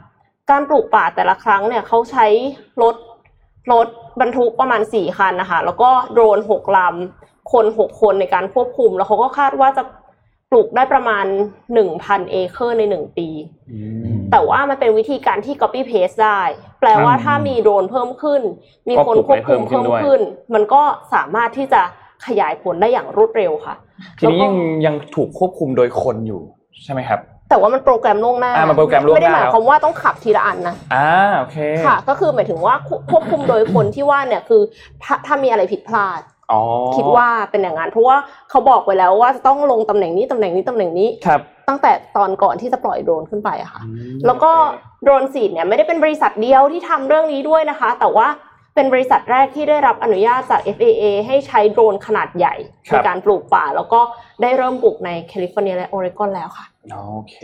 การปลูกป่าแต่ละครั้งเนี่ยเขาใช้รถรถบรรทุกประมาณ 4 คันนะคะ แล้วก็โดรน6ลำ คน 6 คนในการควบคุม แล้วเขาก็คาดว่าจะปลูกได้ประมาณ 1,000 เอเคอร์ใน 1 ปี แต่ว่ามันเป็นวิธีการที่ copy paste ได้ แปลว่าครับถ้ามีโดรนเพิ่มขึ้น มีคนก็ปลูควกบได้เพิ่คุมมขึ้นเพิ่มด้วยขึ้น มันก็สามารถที่จะขยายผลได้อย่างรวดเร็วค่ะ ทีนี้แล้วก็ยังยังถูกควบคุมโดยคนอยู่ใช่ไหมครับ แต่ว่ามันโปรแกรมล่วงหน้าอ่ามันโปรแกรมล่วงหน้า ไม่ได้หมายความว่าต้องขับทีละอันนะอ่าโอเคค่ะ ก็คือหมายถึงว่าควควบคุมโดยคนที่ว่าเนี่ยคือถ้าถ้ามีอะไรผิดพลาดอ๋อคิดว่าเป็นอย่างนั้นเพราะว่าเขาบอกไว้แล้วว่าจะต้องลงตำแหน่งนี้ตำแหน่งนี้ตำแหน่งนี้ครับตั้งแต่ตอนก่อนที่จะปล่อยโดรนขึ้นไปอะค่ะอืมแล้วก็ DroneSeed เนี่ยไม่ได้เป็นบริษัทเดียวที่ทำเรื่องนี้ด้วยนะคะ แต่ว่าเป็นบริษัทแรกที่ได้รับอนุญาตจาก FAA ให้ใช้โดรนขนาดใหญ่ครัในบการปลูกป่า แล้วก็ได้เริ่มปลูกในแคลิฟอร์เนียและโอเรกอนแล้วค่ะ โอเค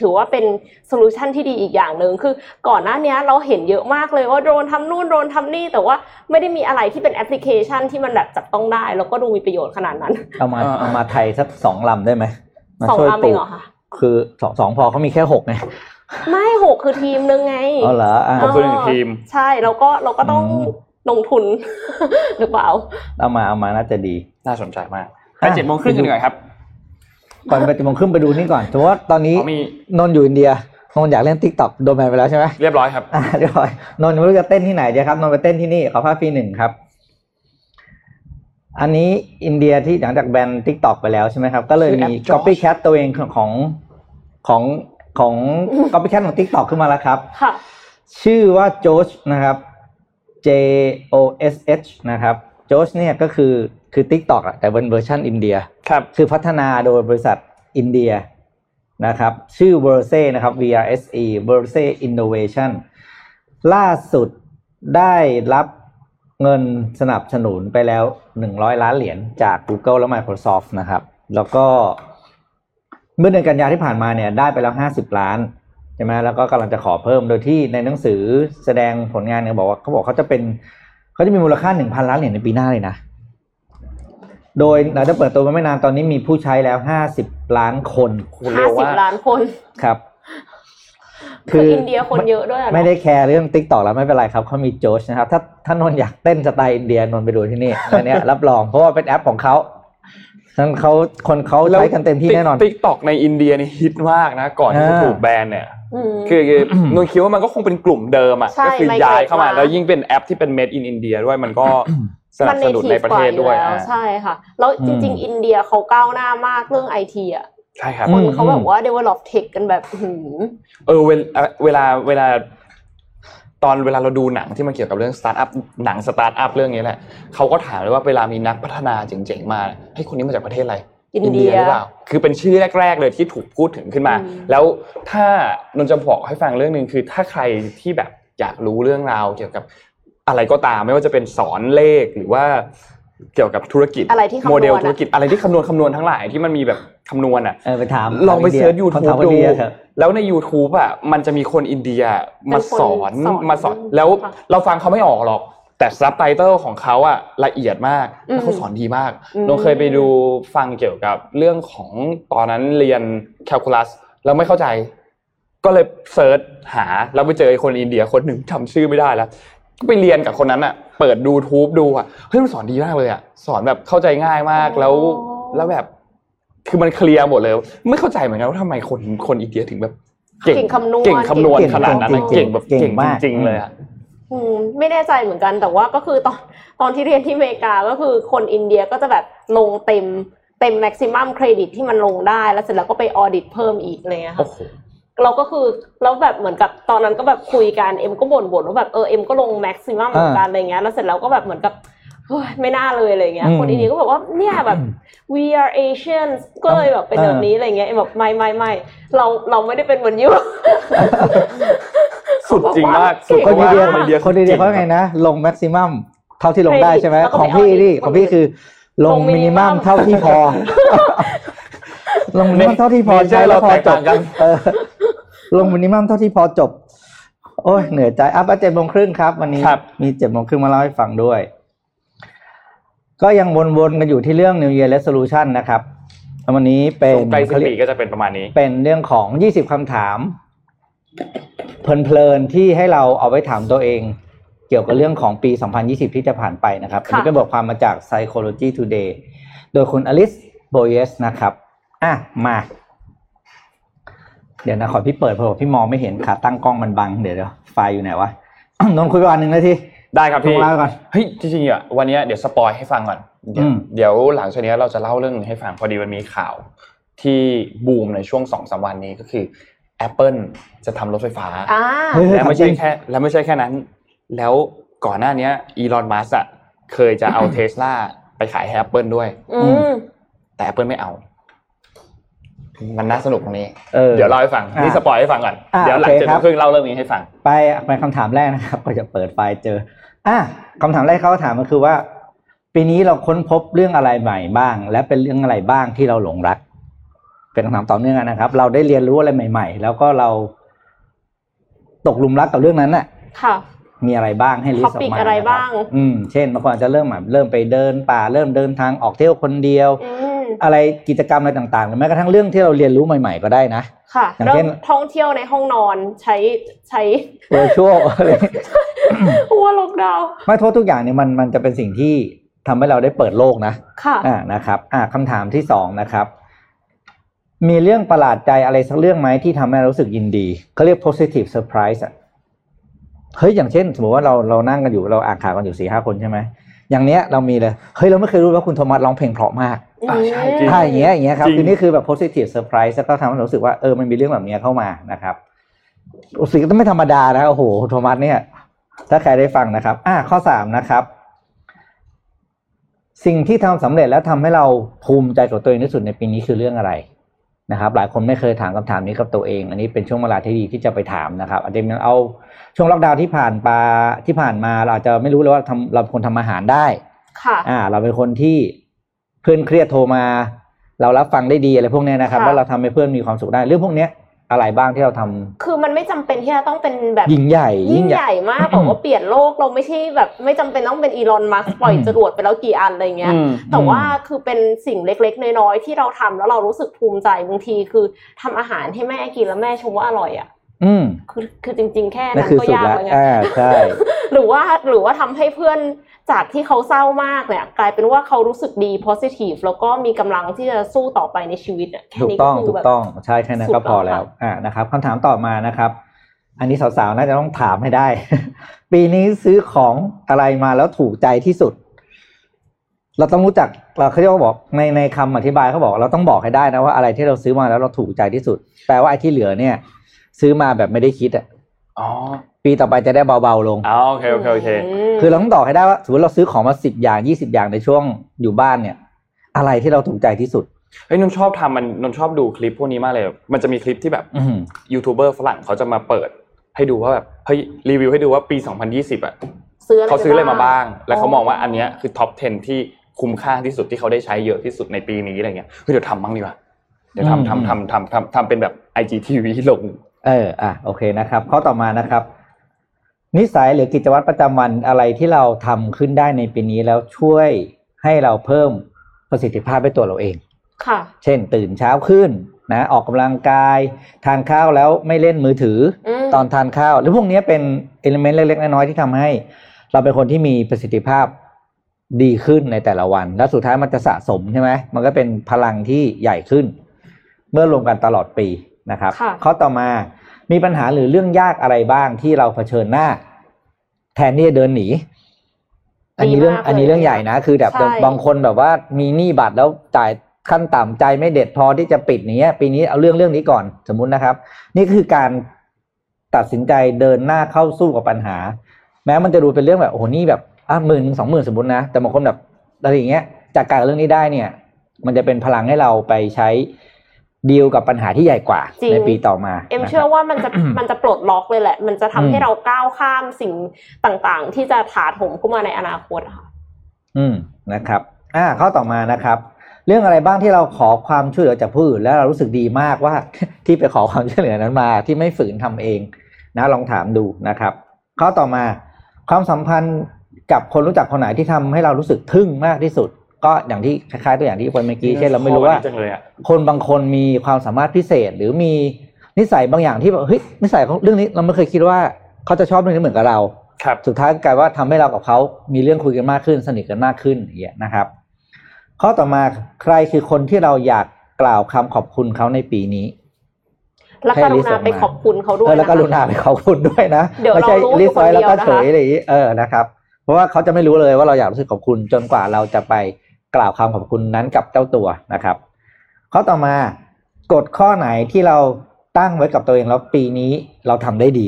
ถือว่าเป็น solution ที่ดีอีกอย่างหนึ่งคือก่อนหน้านี้เราเห็นเยอะมากเลยว่าโดรนทำนู่นโดรนทำนี่ แต่ว่าไม่ได้มีอะไรที่เป็นแอปพลิเคชันที่มันแบบจับต้องได้ แล้วก็ดูมีประโยชน์ขนาดนั้น เอามาอ่าเอามาไทยสักสองลำได้ไหมมาสองช่วยลำปเอลูงกเหรอคะคือสองสองพอเขามีแค่หกไงไม่หกคือทีมนึงไงอ๋อเหรออ่าขอบคุณหนึ่งทีม ใช่แล้วก็เราก็ต้องอืมลงทุนหรือเปล่าเอามาเอามาน่าจะดีน่าสนใจมากไปอะเจ็ดโมงครึ่งกันดีกว่าครับ ก่อนไปจะมองขึ้นไปดูนี่ก่อนสมมติว่าตอนนี้อ๋อมีนนท์อยู่อินเดียนนท์อยากเล่นติ๊กต็อกโดนแบนไปแล้วใช่ไหมเรียบร้อยครับอ่าเรียบร้อยนนท์ไม่รู้จะเต้นที่ไหนดีครับนนท์ไปเต้นที่นี่ขอภาพฟรีหนึ่งครับ อันนี้อินเดียที่หลังจากแบน TikTok ไปแล้วใช่ไหมครับ ก็เลยคือมีแอป Josh copycat ตัวเองของของของของ copycat ของ TikTok ขึ้นมาแล้วครับ ค่ะ ชื่อว่า Josh นะครับ J O S H นะครับ Josh เนี่ยก็คือคือ TikTok อะแต่เป็นเวอร์ชันอินเดียครับคือพัฒนาโดยบริษัทอินเดียนะครับ ชื่อ Verse นะครับ V R S E Verse Innovation ล่าสุดได้รับเงินสนับสนุนไปแล้ว 100 ล้านเหรียญจาก Google และ Microsoft นะครับ แล้วก็เมื่อเดือนกันยาที่ผ่านมาเนี่ยได้ไปแล้ว 50 ล้านใช่ไหมแล้วก็กำลังจะขอเพิ่มโดยที่ในหนังสือแสดงผลงานเนี่ยบอกว่าเขาบอกเขาจะเป็น เขาจะมีมูลค่า1,000ล้านเหรียญในปีหน้าเลยนะ โดยหลังจากเปิดตัวมาไม่นานตอนนี้มีผู้ใช้แล้ว50ล้านคนคุณเร็ห้าวสิบว่าล้านคนครับคืออินเดียคนเยอะด้วยอะเนอะไม่ได้แคร์เรื่อง TikTok แล้วไม่เป็นไรครับเขามี Josh นะครับ ถ้าถ้านนท์อยากเต้นสไตล์อินเดียนนท์ไปดูที่นี่อันเนี้ยรับรองเพราะว่าเป็นแอปของเขาฉะนั้นเขาคนเขาใช้กันเต็มที่แน่นอน Tik Tok ในอินเดียนี่ฮิตมากนะ ก่อนที่จะอ่าถูกแบนเนี่ยอืมคือนุ้ยคิดว่ามันก็คงเป็นกลุ่มเดิมอะใช่ก็คือย้ายเข้ามา migrate มาแล้วยิ่งเป็นแอปที่เป็น made in India ด้วยมันก็สนับสนุนในประเทศด้วยมัน native กาออ่าแล้วใช่ค่ะ แล้วจริง ๆ อินเดียเขาก้าวหน้ามากเรื่องไอทีอะใช่ครับคนอืมเขาแบบว่า develop tech กันแบบอื้อหือเออเวลาเวลาเวลาตอนเวลาเราดูหนังที่มันเกี่ยวกับเรื่องสตาร์ทอัพหนังสตาร์ทอัพเรื่องนี้แหละเขาก็ถามเลยว่าเวลามีนักพัฒนาเจ๋งๆมาเฮ้ยคนนี้มาจากประเทศอะไร อินเดียหรือเปล่า คือเป็นชื่อแรก ๆ เลยที่ถูกพูดถึงขึ้นมาอืมแล้วถ้านนท์จะบอกให้ฟังเรื่องหนึ่งคือ ถ้าใครที่แบบอยากรู้เรื่องราวเกี่ยวกับอะไรก็ตามไม่ว่าจะเป็นสอนเลขหรือว่าเกี่ยวกับธุรกิจอะไรที่คำนวณโมเดลอะธุรกิจอะไรที่คำนวณคำนวณทั้งหลายที่มันมีแบบคำนวณอะเออไปถามลองไป search YouTube ถามว่าดูดีเถอะแล้วใน YouTube อะมันจะมีคนอินเดียมาสอนเป็นคนสอนมาสอนแล้วค่ะเราฟังเขาไม่ออกหรอก แต่ซับไตเติลของเขาอะละเอียดมากอืมแล้วเขาสอนดีมากอืมนนท์เคยไปดูฟังเกี่ยวกับเรื่องของตอนนั้นเรียนแคลคูลัสแล้วไม่เข้าใจ ก็เลย search หาแล้วไปเจอไอ้คนอินเดียคนหนึ่งจำชื่อไม่ได้แล้วก็ไปเรียนกับคนนั้นอะเปิดดูอะเฮ้ยมันสอนดีมากเลยอะสอนแบบเข้าใจง่ายมากแล้วแล้วแบบ คือมันเคลียร์หมดเลย ไม่เข้าใจเหมือนกันว่าทำไมคนคนอินเดียถึงแบบ เก่งคำนวณเก่งคำนวณเก่งขนาดนั้นอะเก่เก่งงแบบเก่งเก่งมากจริงๆเลยอะ อืมไม่แน่ใจเหมือนกันแต่ว่าก็คือตอนตอนที่เรียนที่อเมริกาก็คือคนอินเดียก็จะแบบลงเต็มเต็ม maximum credit ที่มันลงได้แล้วเสร็จแล้วก็ไป audit เพิ่มอีกอะไรเลยค่ะโอ้โหเราก็คือแล้วแบบเหมือนกับตอนนั้นก็แบบคุยกันเอ็มก็บ่นบ่นว่าแบบเออเอ็มก็ลง maximum เหมือนกันอะไรเงี้ยแล้วเสร็จแล้วก็แบบเหมือนกับเฮ้ย ไม่น่าเลยอะไรเงี้ยอืมคนอินเดียก็บอกว่าเนี่ยแบบ we are Asians ก็เลยแบบเป็นแบบนี้อะไรเงี้ยเอ็มแบบไม่ไม่ไม่เราเราไม่ได้เป็นเหมือน you สุดจริงมากสุดคนอินเดียคนอินเดียคนอินเดียเขาไงนะ ลง maximum เท่าที่ลงได้ใช่ไหมแล้วก็ขไปองพี่ audit นี่คนของพี่คือ ลงลง minimum minimum เท่าที่พอ ลงมินิมัมเท่าที่พอเนเจอใช้ร์แล้วพอเราแตกจต่าบงกันเออลงมินิมัมเท่าที่พอจบ โอ้ยเหนื่อยใจอัพเจ็ดโมงครึ่งครับ วันนี้ครับมีเจ็ดโมงครึ่งมาเล่าให้ฟังด้วย ก็ยังวนๆกันอยู่ที่เรื่อง New Year Resolution นะครับแล้ววันนี้เป็นช่วงใกล้สิ้นปีก็จะเป็นประมาณนี้ เป็นเรื่องของ 20คำถาม เพลินๆที่ให้เราเอาไว้ถามตัวเอง เกี่ยวกับเรื่องของปี 2020 ที่จะผ่านไปนะครับอันนี้เป็นบทความมาจาก Psychology Today โดยคุณ Alice Boyes นะครับ อะ มา เดี๋ยวนะขอพี่เปิดเพราะพี่มองไม่เห็นขาตั้งกล้องมันบัง เดี๋ยวเดี๋ยวไฟล์อยู่ไหนวะนนท์คุยไปวันหนึ่งนาที ได้ครับพี่ลงไลน์ก่อนเฮ้ยจริงๆอะวันเนี้ยเดี๋ยว spoil ให้ฟังก่อน เดี๋ยวอืมเดี๋ยวหลังจากเนี้ยเราจะเล่าเรื่องหนึ่งให้ฟังพอดีมันมีข่าว ที่บูมในช่วงสองสามวันนี้ก็คือ Apple จะทำรถไฟฟ้าอ่าเฮ้ยและไม่ใช่จริงแค่และไม่ใช่แค่นั้น แล้วก่อนหน้าเนี้อีลอนมัสอะเคยจะเอาเทสลาไปขายให้ Apple ด้วยอืมแต่ Apple ไม่เอา มันน่าสนุกตรงนี้เออเดี๋ยวเล่าให้ฟังอะนี่สปอยให้ฟังก่อนอะเดี๋ยวหลังโอเคเจ็ดคโมรับงครึ่งเล่าเรื่องนี้ให้ฟัง ไปไปคำถามแรกนะครับก็จะเปิดไฟล์เจอ อะคำถามแรกเขาถามก็คือว่า ปีนี้เราค้นพบเรื่องอะไรใหม่บ้าง และเป็นเรื่องอะไรบ้างที่เราหลงรัก เป็นคำถามต่อเนื่องนะครับ เราได้เรียนรู้อะไรใหม่ ๆ แล้วก็เราตกหลุมรักกับเรื่องนั้นน่ะ ค่ะ มีอะไรบ้างให้ list ออก topic มาอะไรนคบ้าง อืม เช่นบางคนอาจจะเริ่มแบบเริ่มไปเดินป่า เริ่มเดินทางออกเที่ยวคนเดียว อืม อะไรกิจกรรมอะไรต่างๆหรือแม้กระทั่งเรื่องที่เราเรียนรู้ใหม่ ๆ ก็ได้นะ ค่ะอย่างเริ่เช่มนท่องเที่ยวในห้องนอนใช้ใช้ virtual อะไรหัวล็อกดาวน์ไม่โทษทุกอย่างเนี่ยมันมันจะเป็นสิ่งที่ทำให้เราได้เปิดโลกนะ ค่ะอ่านะครับ อ่าคำถามที่สองนะครับ มีเรื่องประหลาดใจอะไรสักเรื่องไหมที่ทำให้เรารู้สึกยินดีเขาเรียก positive surprise อะเฮ้ยอย่างเช่น สมมติว่าเราเรานั่งกันอยู่เราอ่านข่าวกันอยู่สี่ห้าคนใช่ไหมอย่างเนี้ยเรามีเลยเฮ้ยเราไม่เคยรู้ว่าคุณโทมัสร้องเพลงเพราะมากอ่าใช่ จริงถ้าอย่างเงี้ยอย่างเงี้ยครับจริง คือนี่คือแบบ positive surprise แล้วก็ทำให้เรารู้สึกว่าเออมันมีเรื่องแบบเนี้ยเข้ามานะครับสิ่งที่ไม่ธรรมดานะโอ้โหโทมัสเนี่ย ถ้าใครได้ฟังนะครับ อ่าข้อสามนะครับ สิ่งที่ทำสำเร็จแล้วทำให้เราภูมิใจกับตัวเองที่สุดในปีนี้คือเรื่องอะไรนะครับ หลายคนไม่เคยถามคำถามนี้กับตัวเอง อันนี้เป็นช่วงเวลาที่ดีที่จะไปถามนะครับอาจจะเป็นเอาช่วงล็อกดาวน์ที่ผ่านมาที่ผ่านมาเราอาจจะไม่รู้เลยว่าทำเราเป็นคนทำอาหารได้ ค่ะ อ่าเราเป็นคนที่เพื่อนเครียดโทรมา เรารับฟังได้ดีอะไรพวกเนี้ยนะครับ ค่ะ แล้วเราทำให้เพื่อนมีความสุขได้เรื่องพวกเนี้ยอะไรบ้างที่เราทำคือมันไม่จำเป็นที่จะต้องเป็นแบบยิ่งใหญ่ ยิ่งใหญ่มากแบบว่าเปลี่ยนโลกเราไม่ใช่แบบไม่จำเป็นต้องเป็นอีลอนมัสปล่อยจรวดไปแล้วกี่อันอะไรเงี้ย อืม แต่ว่าคือเป็นสิ่งเล็กๆ น้อยๆ ที่เราทำแล้วเรารู้สึกภูมิใจบางทีคือทำอาหารให้แม่กินแล้วแม่ชมว่าอร่อยอะอืมคือคือจริง ๆ แค่นั่นนั้นคือก็สุดยากแล้วแล้วไงอ่าใช่ หรือว่าหรือว่าทำให้เพื่อน จากที่เขาเศร้ามากเนี่ย กลายเป็นว่าเขารู้สึกดี positive แล้วก็มีกำลังที่จะสู้ต่อไปในชีวิตอะแค่ถูกนี้ต้ก็องคืถูอกแบบต้องใช่แค่นั้นสุดก็พอแล้แล้ววค่ะอ่านะครับคำถามต่อมานะครับ อันนี้สาวๆน่าจะต้องถามให้ได้ ปีนี้ซื้อของอะไรมาแล้วถูกใจที่สุด เราต้องรู้จักเราเขาเรียกว่าบอกในในคำอธิบายเขาบอก เราต้องบอกให้ได้นะว่าอะไรที่เราซื้อมาแล้วเราถูกใจที่สุด แปลว่าไอ้ที่เหลือเนี่ย ซื้อมาแบบไม่ได้คิดอะ อ๋อปีต่อไปจะได้เบาๆลง อ๋อโอเคโอเคโอเคมคือเราต้องบอกให้ได้ว่าสมมติเราซื้อของมาสิบอย่างยี่สิบอย่างในช่วงอยู่บ้านเนี่ย อะไรที่เราถูกใจที่สุดเฮ้ยนนท์ชอบทำมันนนท์ชอบดูคลิปพวกนี้มากเลย มันจะมีคลิปที่แบบอือหือยูทูบเบอร์ฝรั่งเขาจะมาเปิด ให้ดูว่าแบบเฮ้ยรีวิวให้ดูว่าปี 2020 อะซื้ออะไรเขาซื้ออะไรมาบ้างไปแล้วเขามองว่าอันเนี้ยคือท็อป 10 ที่คุ้มค่าที่สุดที่เขาได้ใช้เยอะที่สุดในปีนี้อะไรเงี้ยเฮ้ยเดี๋ยวทำบ้างดีกว่าเดี๋ยวอืมทำทำทำทำทำทำเป็นแบบ IGTV ลง เอออะโอเคนะครับข้อต่อมานะครับ นิสัยหรือกิจวัตรประจำวันอะไรที่เราทำขึ้นได้ในปีนี้แล้วช่วยให้เราเพิ่มประสิทธิภาพให้ตัวเราเอง ค่ะ เช่น ตื่นเช้าขึ้นนะออกกำลังกาย ทานข้าวแล้วไม่เล่นมือถืออมตอนทานข้าว หรือพวกนี้เป็นเอลิเมนต์เล็กๆน้อยๆที่ทำให้ เราเป็นคนที่มีประสิทธิภาพดีขึ้นในแต่ละวัน แล้วสุดท้ายมันจะสะสมใช่ไหมมันก็เป็นพลังที่ใหญ่ขึ้น เมื่อรวมกันตลอดปีนะครับค่ะข้อต่อมา มีปัญหาหรือเรื่องยากอะไรบ้างที่เราเผชิญหน้า แทนที่จะเดินหนี อันนี้เรื่องดีมากเลยอันนี้เรื่องใหญ่นะ คือแบบใช่บางคนแบบว่ามีหนี้บัตรแล้วจ่ายขั้นต่ำใจไม่เด็ดพอที่จะปิดอย่างเนี้ย ปีนี้เอาเรื่องเรื่องนี้ก่อนสมมุตินะครับ นี่คือการตัดสินใจเดินหน้าเข้าสู้กับปัญหา แม้มันจะดูเป็นเรื่องแบบโอ้โหนี่แบบอะหมื่นสองหมื่นสมมตินะแต่บางคนแบบอะไรอย่างเงี้ยจากการเรื่องนี้ได้เนี่ย มันจะเป็นพลังให้เราไปใช้ ดีลกับปัญหาที่ใหญ่กว่าจริงในปีต่อมา เอ็มนะครับเชื่อว่ามันจะมันจะปลดล็อกเลยแหละ มันจะทำอืมให้เราก้าวข้ามสิ่งต่างๆ ที่จะถาโถมเข้ามาในอนาคตอะค่ะ อืมนะครับ อ่าข้อต่อมานะครับ เรื่องอะไรบ้างที่เราขอความช่วยเหลือจากผู้อื่นแล้วเรารู้สึกดีมากว่าที่ไปขอความช่วยเหลือนั้นมา ที่ไม่ฝืนทำเอง นะลองถามดูนะครับ ข้อต่อมา ความสัมพันธ์กับคนรู้จักคนไหนที่ทำให้เรารู้สึกทึ่งมากที่สุด ก็อย่างที่คล้ายๆตัวอย่างที่คนเมื่อกี้เช่นเราไม่รู้ว่าข้อนี้จังเลยอะคนบางคนมีความสามารถพิเศษ หรือมีนิสัยบางอย่างที่แบบเฮ้ยนิสัยของเรื่องนี้เราไม่เคยคิดว่าเขาจะชอบเรื่องนี้เหมือนกับเราครับสุดท้ายกลายว่าทำให้เรากับเขามีเรื่องคุยกันมากขึ้น สนิทกันมากขึ้นอย่างเงี้ยนะครับ ข้อต่อมาใครคือคนที่เราอยากกล่าวคำขอบคุณเขาในปีนี้และให้กรุณาออกมาไปขอบคุณเขาด้วยเออแล้วก็นะคะรุณาไปขอบคุณด้วยนะเดี๋ยวไม่ใช่เรารู้ list ไว้แล้วก็อยู่คนเดียวนะคะเฉยอะไรอย่างงี้เออนะครับ เพราะว่าเขาจะไม่รู้เลยว่าเราอยากรู้สึกขอบคุณจนกว่าเราจะไป กล่าวคำขอบคุณนั้นกับเจ้าตัวนะครับ ข้อต่อมากฎข้อไหนที่เราตั้งไว้กับตัวเองแล้วปีนี้เราทำได้ดี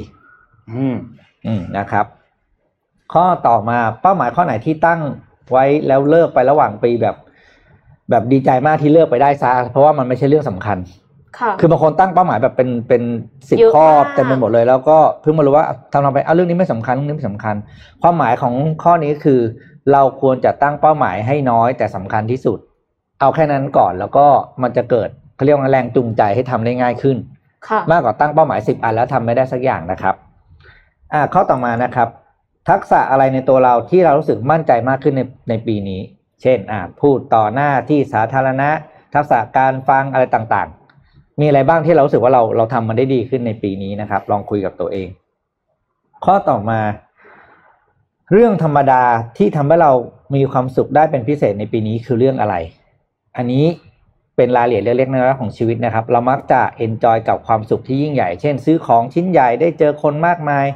อืมอืมนะครับ ข้อต่อมาเป้าหมายข้อไหนที่ตั้งไว้แล้วเลิกไประหว่างปีแบบ แบบดีใจมากที่เลิกไปได้ซะเพราะว่ามันไม่ใช่เรื่องสำคัญค่ะคือบางคนตั้งเป้าหมายแบบเป็นเป็นสิบเยอะข้อมากเต็มไปหมดเลย แล้วก็เพิ่งมารู้ว่าทำทำไปอ้าวเรื่องนี้ไม่สำคัญเรื่องนี้ไม่สำคัญ ความหมายของข้อนี้คือ เราควรจะตั้งเป้าหมายให้น้อยแต่สำคัญที่สุด เอาแค่นั้นก่อนแล้วก็มันจะเกิดเขาเรียกว่าแรงจูงใจให้ทำได้ง่ายขึ้นค่ะมากกว่าตั้งเป้าหมายสิบอันแล้วทำไม่ได้สักอย่างนะครับอ่าข้อต่อมานะครับ ทักษะอะไรในตัวเราที่เรารู้สึกมั่นใจมากขึ้นในในปีนี้ เช่นอ่าพูดต่อหน้าที่สาธารณะ ทักษะการฟังอะไรต่างๆ มีอะไรบ้างที่เรารู้สึกว่าเราเราทำมันได้ดีขึ้นในปีนี้นะครับ ลองคุยกับตัวเอง ข้อต่อมา เรื่องธรรมดาที่ทำให้เรามีความสุขได้เป็นพิเศษในปีนี้คือเรื่องอะไร อันนี้เป็นรายละเอียดเล็กๆน้อยๆของชีวิตนะครับ เรามักจะ enjoy กับความสุขที่ยิ่งใหญ่ เช่น ซื้อของชิ้นใหญ่ได้เจอคนมากมาย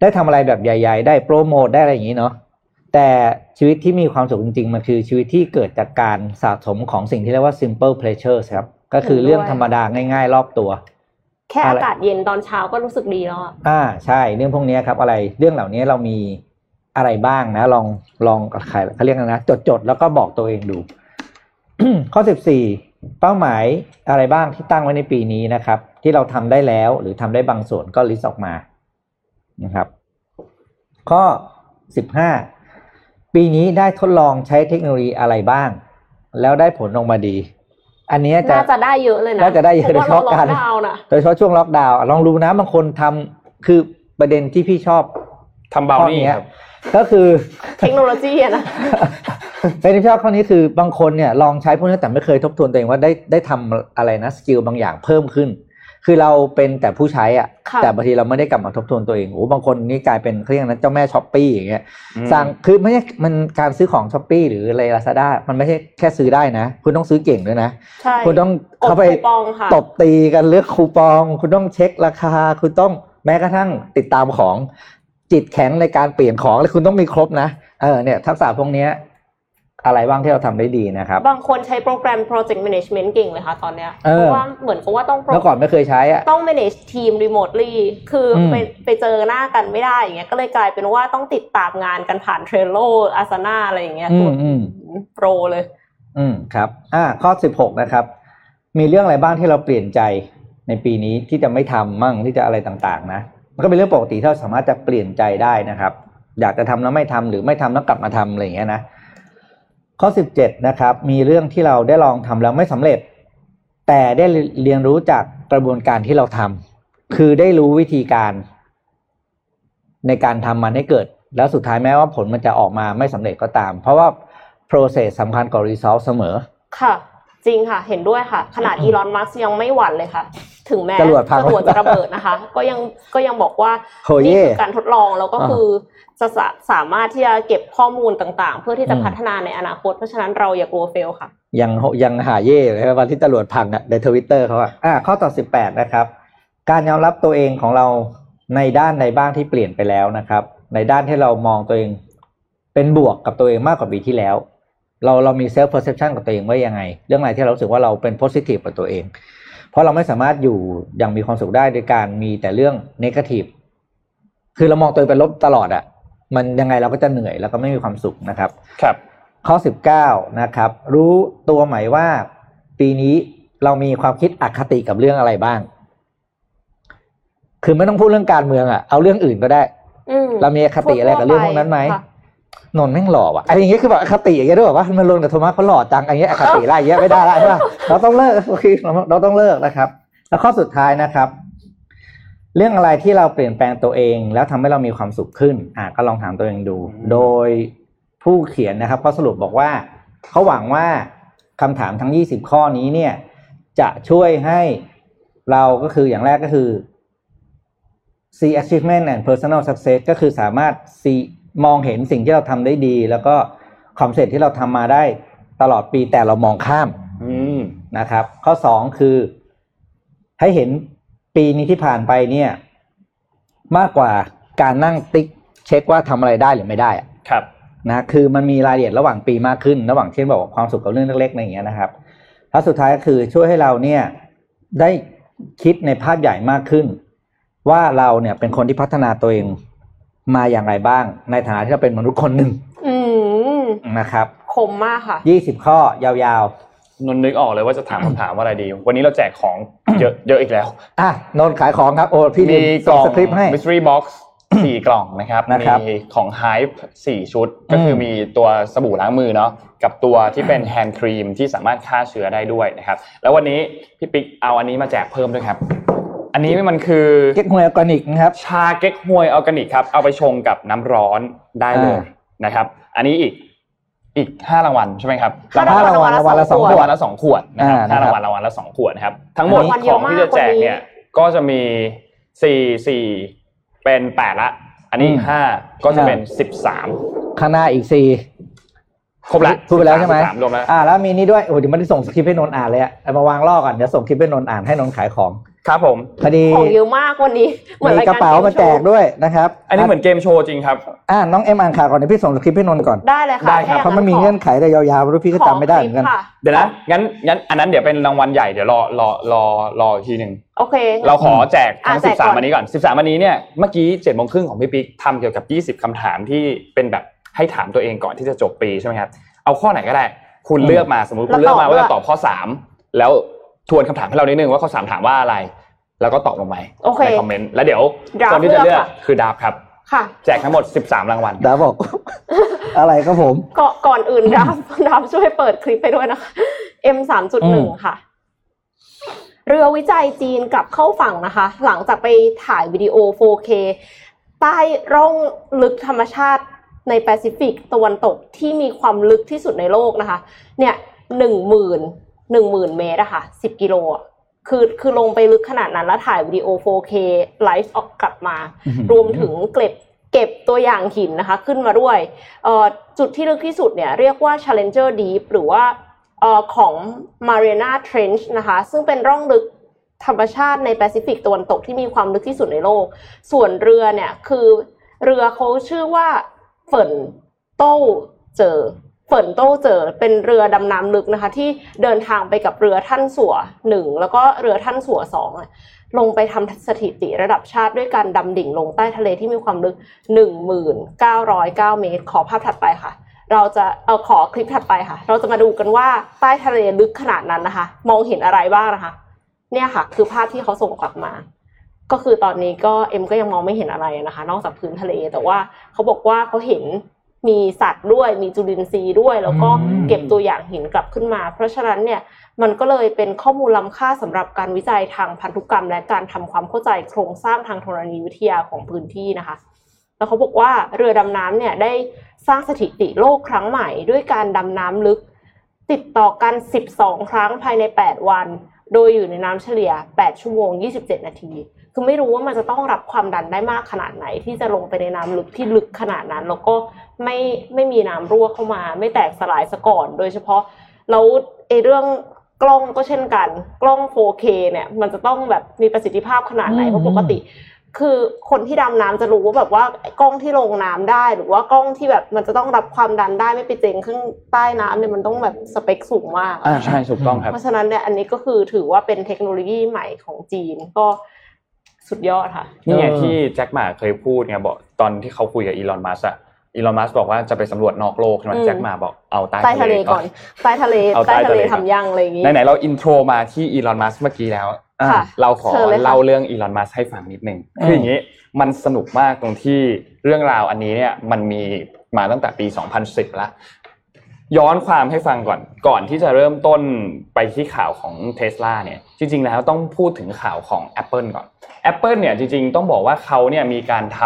ได้ทำอะไรแบบใหญ่ ๆ ได้โปรโมทได้อะไรอย่างนี้เนาะแต่ชีวิตที่มีความสุขจริงๆ มันคือชีวิตที่เกิดจากการสะสมของสิ่งที่เรียกว่า simple pleasures ครับ ก็คือเรื่องธรรมดาง่าย ๆ รอบตัว แค่อากาศเย็นตอนเช้าก็รู้สึกดีแล้วอะอ่าใช่เรื่องพวกนี้ครับอะไรเรื่องเหล่านี้เรามี อะไรบ้างนะ ลองลองใครเขาเรียกกันนะจดจดๆแล้วก็บอกตัวเองดู ข้อสิบสี่เป้าหมายอะไรบ้างที่ตั้งไว้ในปีนี้นะครับ ที่เราทำได้แล้วหรือทำได้บางส่วนก็ลิสต์ออกมานะครับ ข้อสิบห้าปีนี้ได้ทดลองใช้เทคโนโลยีอะไรบ้าง แล้วได้ผลออกมาดี อันนี้จะน่าจะได้เยอะเลยนะน่าจะได้เยอะเพราะว่าโดยเฉเราพาะล็อกการดาวน์น่ะโดยเฉพาะช่วงล็อกดาวน์อะลองรู้นะบางคนทำคือประเด็นที่พี่ชอบทำเบาข้อนี่เนี้ยครับ ก็คือเทคโนโลยีอะนะเป็นที่ชอบข้อนี้คือบางคนเนี่ยลองใช้พวกนี้แต่ไม่เคยทบทวนตัวเองว่าได้ได้ทำอะไรนะ skill บางอย่างเพิ่มขึ้น คือเราเป็นแต่ผู้ใช้อะค่ะแต่บางทีเราไม่ได้กลับมาทบทวนตัวเองโอ้บางคนนี่กลายเป็นเขาเรียกนั้นเจ้าแม่ Shopee อย่างเงี้ยอืมสั่งคือไม่ใช่มันการซื้อของช้อปปีหรืออะไรลาซาด้ามันไม่ใช่แค่ซื้อได้นะ คุณต้องซื้อเก่งด้วยนะใช่คุณต้องกดเข้าไปคูปองค่ะตบตีกันเลือกคูปอง คุณต้องเช็คราคา คุณต้องแม้กระทั่งติดตามของ จิตแข็งในการเปลี่ยนของเลยคุณต้องมีครบนะเออเนี่ยทักษะพวกเนี้ยอะไรบ้างที่เราทำได้ดีนะครับ บางคนใช้โปรแกรม project management เก่งเลยค่ะตอนเนี้ยเออเพราะว่าเหมือนกับว่าต้องเมื่อก่อนไม่เคยใช้อะต้อง manage ทีม remotely คืออมไปไปเจอหน้ากันไม่ได้อย่างเงี้ยก็เลยกลายเป็นว่าต้องติดตามงานกันผ่าน Trello Asana อะไรอย่างเงี้ยอืมอืมโปรเลย อืมครับ อ่า ข้อสิบหกนะครับ มีเรื่องอะไรบ้างที่เราเปลี่ยนใจในปีนี้ที่จะไม่ทำมั่งที่จะอะไรต่างๆ นะ มันก็เป็นเรื่องปกติที่เราสามารถจะเปลี่ยนใจได้นะครับ อยากจะทำแล้วไม่ทำหรือไม่ทำแล้วกลับมาทำอะไรอย่างเงี้ยนะข้อสิบเจ็ดนะครับ มีเรื่องที่เราได้ลองทำแล้วไม่สำเร็จ แต่ได้เรียนรู้จากกระบวนการที่เราทำคือได้รู้วิธีการ ในการทำมันให้เกิด แล้วสุดท้ายแม้ว่าผลมันจะออกมาไม่สำเร็จก็ตาม เพราะว่า process สำคัญกว่า result เสมอ ค่ะ จริงค่ะเห็นด้วยค่ะ ขนาดอีลอนมัสยังไม่หวั่นเลยค่ะ ถึงแม้จรวดพัง จรวดจะระเบิดนะคะ ก็ยังก็ยังบอกว่าโหเย่นี่คือการทดลองแล้วก็คือจะสาสามารถที่จะเก็บข้อมูลต่างๆ เพื่อที่จะอืม พัฒนาในอนาคต เพราะฉะนั้นเราอย่ากลัวเฟลค่ะ ยังยังหาเย่เลยวันที่ตำรวจพังอะในทวิตเตอร์เขาอะอ่าข้อต่อสิบแปดนะครับ การยอมรับตัวเองของเราในด้านใดบ้างที่เปลี่ยนไปแล้วนะครับ ในด้านที่เรามองตัวเอง เป็นบวกกับตัวเองมากกว่าปีที่แล้ว เราเรามี self-perception กับตัวเองว่ายังไง เรื่องอะไรที่เรารู้สึกว่าเราเป็น positive กับตัวเอง เพราะเราไม่สามารถอยู่อย่างมีความสุขได้โดยการมีแต่เรื่อง negative คือเรามองตัวเองเป็นลบตลอดอะ มันยังไงเราก็จะเหนื่อยแล้วก็ไม่มีความสุขนะครับ ครับ ข้อ19นะครับ รู้ตัวไหมว่า ปีนี้เรามีความคิดอคติกับเรื่องอะไรบ้าง คือไม่ต้องพูดเรื่องการเมืองอะเอาเรื่องอื่นก็ได้อืมเรามีอคติอะไรกับเรื่องพวกนั้นไหมค่ะ นนท์แม่งหล่อว่ะไอ้อย่างเงี้ยคือแบบอคติอย่างเงี้ยด้วยแบบว่ามันลงกับโทมัสเขาหล่อจังไอ้เงี้ยอคติอะไรอย่างเงี้ยไม่ได้ละใช่ป่ะเราต้องเลิกโอเคเราเราต้องเลิกนะครับ แล้วข้อสุดท้ายนะครับ เรื่องอะไรที่เราเปลี่ยนแปลงตัวเอง แล้วทำให้เรามีความสุขขึ้นอะก็ลองถามตัวเองดูอืมโดยผู้เขียนนะครับเขาสรุปบอกว่าเขาหวังว่าคำถามทั้ง 20 ข้อนี้เนี่ย จะช่วยให้เราก็คืออย่างแรกก็คือ see achievement and personal success ก็คือสามารถ see มองเห็นสิ่งที่เราทำได้ดี แล้วก็ความสำเร็จที่เราทำมาได้ตลอดปีแต่เรามองข้าม อืมนะครับ ข้อสองคือ ให้เห็นปีนี้ที่ผ่านไปเนี่ย มากกว่าการนั่งติ๊กเช็คว่าทำอะไรได้หรือไม่ได้อะครับนะคือมันมีรายละเอียดระหว่างปีมากขึ้น ระหว่างเช่นบอกว่าความสุขกับเรื่องเล็กๆอะไรอย่างเงี้ยนะครับแล้วสุดท้ายก็คือช่วยให้เราเนี่ยได้คิดในภาพใหญ่มากขึ้น ว่าเราเนี่ยเป็นคนที่พัฒนาตัวเอง มาอย่างไรบ้าง ในฐานะที่เราเป็นมนุษย์คนหนึ่งอืมนะครับคมมากค่ะยี่สิบข้อยาวนนท์นึกออกเลยว่าจะถามคำถามว่าอะไรดี วันนี้เราแจกของเยอะเยอะอีกแล้วอะนนท์ขายของครับโอ้พี่มีมีกล่องสคริปต์ให้ mystery box สี่กล่องนะครับนะครับมีของ Hype สี่ชุด ก็คืออมมีตัวสบู่ล้างมือเนาะกับตัวที่เป็น hand cream ที่สามารถฆ่าเชื้อได้ด้วยนะครับ แล้ววันนี้พี่ปิ๊กเอาอันนี้มาแจกเพิ่มด้วยครับ อันนี้มันคือเก๊กฮวยออร์แกนิกนะครับชาเก๊กฮวยออร์แกนิกครับเอาไปชงกับน้ำร้อนได้เลยอ่านะครับ อันนี้อีกอีกห้ารางวัลใช่ไหมครับห้าห้ารางวัลรางวัลละสองขวดรางวัลละสองขวดนะครับอ่าห้านะครับรางวัลรางวัลละสองขวดนะครับ ทั้งหมดของรางวัลเยอะมากที่จะแจกวันนี้เนี่ยก็จะมีสี่สี่เป็นแปดละ อันนี้อืมห้าก็จะเป็นสิบสามข้างหน้าอีกสี่ครบละพูดไปแล้วใช่ไหมสามรวมแล้วอ่าแล้วมีนี่ด้วยโอ้โหเดี๋ยวไม่ได้ส่งสคริปต์ให้นนท์อ่านเลยอะเอามาวางล่อก่อนเดี๋ยวส่งคลิปให้นนท์อ่านให้นนท์ขายของ ครับผม พอดีของเยอะมากวันนี้เหมือนมีรายกการระเป๋ามาแจกด้วยนะครับอันนี้เหมือนเกมโชว์จริงครับ อ่าน้องเอ็มอ่านข่าวก่อนเดี๋ยวพี่ส่งสคริปต์ให้นนท์ก่อนได้เลยค่ะได้ครับถ้เพราะมันมีเงื่อนไขแต่ยาวๆไม่รู้พี่ก็จำไม่ได้เหมือนกัน ขคลิปค่ะเดี๋ยวนะงั้นงั้นอันนั้นเดี๋ยวเป็นรางวัลใหญ่เดี๋ยวรอรอรอรออีกทีหนึ่งโอเค เราขอแจกทั้งอะแจกก่อน 13วันนี้ก่อน 13วันนี้เนี่ยเมื่อกี้7โมงครึ่งของพี่ปิ๊กทำเกี่ยวกับ 20คำถามที่เป็นแบบให้ถามตัวเองก่อนที่จะจบปีใช่ไหมครับเอาข้อไหนก็ได้ คุณอืม เลือกมาสมมติคุณเลือกมาว่าจะตอบข้อ 3 แล้วทวนคำถามให้เรานิดนึงว่าข้อ 3 ถามว่าอะไร แล้วก็ตอบลงไปโอเคในคอมเมนต์แล้วเดี๋ยวดราฟคนที่จะเลือกเลือกค่ะคือดาบครับค่ะแจกทั้งหมด 13 รางวัลดาบอก อะไรครับผมก่อนก่อนอื่นรับรับช่วยเปิดคลิปให้ด้วยนะคะ M สามจุดหนึ่งค่ะ เรือวิจัยจีนกลับเข้าฝั่งนะคะ หลังจากไปถ่ายวิดีโอ 4K ใต้ร่องลึกธรรมชาติในแปซิฟิกตะวันตกที่มีความลึกที่สุดในโลกนะคะ เนี่ยหนึ่งหมื่นหนึ่งหมื่นเมตรอะค่ะสิบกิโลอะ คือคือลงไปลึกขนาดนั้นแล้วถ่ายวิดีโอ 4K ไลฟ์ออกกลับมา รวมถึงเก็บเก็บตัวอย่างหินนะคะ ขึ้นมาด้วยจุดที่ลึกที่สุดเนี่ยเรียกว่า Challenger Deep หรือว่าของ Mariana Trench นะคะ ซึ่งเป็นร่องลึกธรรมชาติในแปซิฟิกตะวันตกที่มีความลึกที่สุดในโลก ส่วนเรือเนี่ยคือเรือเขาชื่อว่าเฟินโต้เจอ เฟินโต้เจอเป็นเรือดำน้ำลึกนะคะ ที่เดินทางไปกับเรือท่านสัวหนึ่งแล้วก็เรือท่านสัวสองลงไปทำสถิติระดับชาติด้วยการดำดิ่งลงใต้ทะเลที่มีความลึก 1909 เมตร ขอภาพถัดไปค่ะ เราจะเอาขอคลิปถัดไปค่ะ เราจะมาดูกันว่าใต้ทะเลลึกขนาดนั้นนะคะ มองเห็นอะไรบ้างนะคะ เนี่ยค่ะ คือภาพที่เขาส่งกลับมา ก็คือตอนนี้ก็เอ็มก็ยังมองไม่เห็นอะไรนะคะ นอกจากพื้นทะเลแต่ว่าเขาบอกว่าเขาเห็น มีสัตว์ด้วย มีจุลินทรีย์ด้วย แล้วก็เก็บตัวอย่างหินกลับขึ้นมา เพราะฉะนั้นเนี่ยมันก็เลยเป็นข้อมูลล้าค่าสำหรับการวิจัยทางพันธุกรรม และการทำความเข้าใจโครงสร้างทางธรณีวิทยาของพื้นที่นะคะ แล้วเขาบอกว่าเรือดำน้ำเนี่ยได้สร้างสถิติโลกครั้งใหม่ ด้วยการดำน้ำลึก ติดต่อกัน 12 ครั้งภายใน 8 วัน โดยอยู่ในน้ำเฉลี่ย 8 ชั่วโมง 27 นาที คือไม่รู้ว่ามันจะต้องรับความดันได้มากขนาดไหน ที่จะลงไปในน้ำลึกที่ลึกขนาดนั้น แล้วก็ไม่ไม่มีน้ำรั่วเข้ามา ไม่แตกสลายซะก่อน โดยเฉพาะแล้วไอเรื่องกล้องก็เช่นกัน กล้อง 4K เนี่ย มันจะต้องแบบมีประสิทธิภาพขนาดไหนเพราะปกติ คือคนที่ดำน้ำจะรู้ว่าแบบว่ากล้องที่ลงน้ำได้ หรือว่ากล้องที่แบบมันจะต้องรับความดันได้ไม่ไปเจงข้างใต้น้ำเนี่ยมันต้องแบบสเปคสูงมากอ่าใช่ถูกต้องครับเพราะฉะนั้นเนี่ยอันนี้ก็คือถือว่าเป็นเทคโนโลยีใหม่ของจีนก็ สุดยอดค่ะนี่ไงที่แจ็คหม่าเคยพูดไงบอกตอนที่เขาคุยกับอีลอนมัสก์อะอีลอนมัสก์บอกว่าจะไปสำรวจนอกโลกใช่ไหมแจ็คหม่าบอกเอาใต้ทะเลก่อนใต้ทะเลใต้ทะเลทำยังอะไรอย่างงี้ไหนๆเรา intro มาที่อีลอนมัสก์เมื่อกี้แล้วเราขอเล่าเรื่องอีลอนมัสก์ให้ฟังนิดนึงคืออย่างนี้มันสนุกมากตรงที่เรื่องราวอันนี้เนี่ยมันมีมาตั้งแต่ปี 2010แล้ว ย้อนความให้ฟังก่อน ก่อนที่จะเริ่มต้นไปที่ข่าวของเทสลาเนี่ย จริง ๆ แล้วต้องพูดถึงข่าวของ Apple ก่อน Apple เนี่ยจริง ๆ ต้องบอกว่าเขาเนี่ยมีการท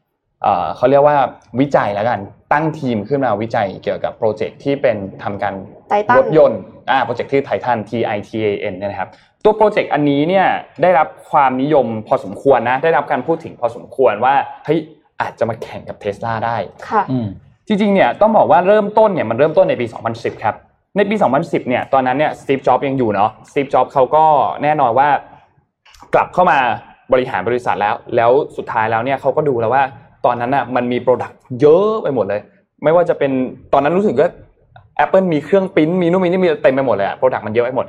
ำเขาเรียกว่าวิจัยแล้วกัน ตั้งทีมขึ้นมาวิจัยเกี่ยวกับโปรเจกต์ที่เป็นทำการรถยนต์อ่าโปรเจกต์ที่ไททัน T I T A N เนี่ยนะครับ ตัวโปรเจกต์อันนี้เนี่ยได้รับความนิยมพอสมควรนะ ได้รับการพูดถึงพอสมควรว่าเฮ้ยอาจจะมาแข่งกับเทสลาได้ค่ะ จริงๆเนี่ยต้องบอกว่าเริ่มต้นเนี่ยมันเริ่มต้นในปี 2010 ครับในปี 2010 เนี่ยตอนนั้นเนี่ยสตีฟจ็อบยังอยู่เนาะสตีฟจ็อบเขาก็แน่นอนว่ากลับเข้ามาบริหารบริษัทแล้ว แล้วสุดท้ายแล้วเนี่ยเขาก็ดูแล้วว่าตอนนั้นอะมันมี product เยอะไปหมดเลย ไม่ว่าจะเป็นตอนนั้นรู้สึกว่า Apple มีเครื่องปริ้นมีนู่นมีนี่มีเต็มไปหมดเลยอะ product มันเยอะไปหมด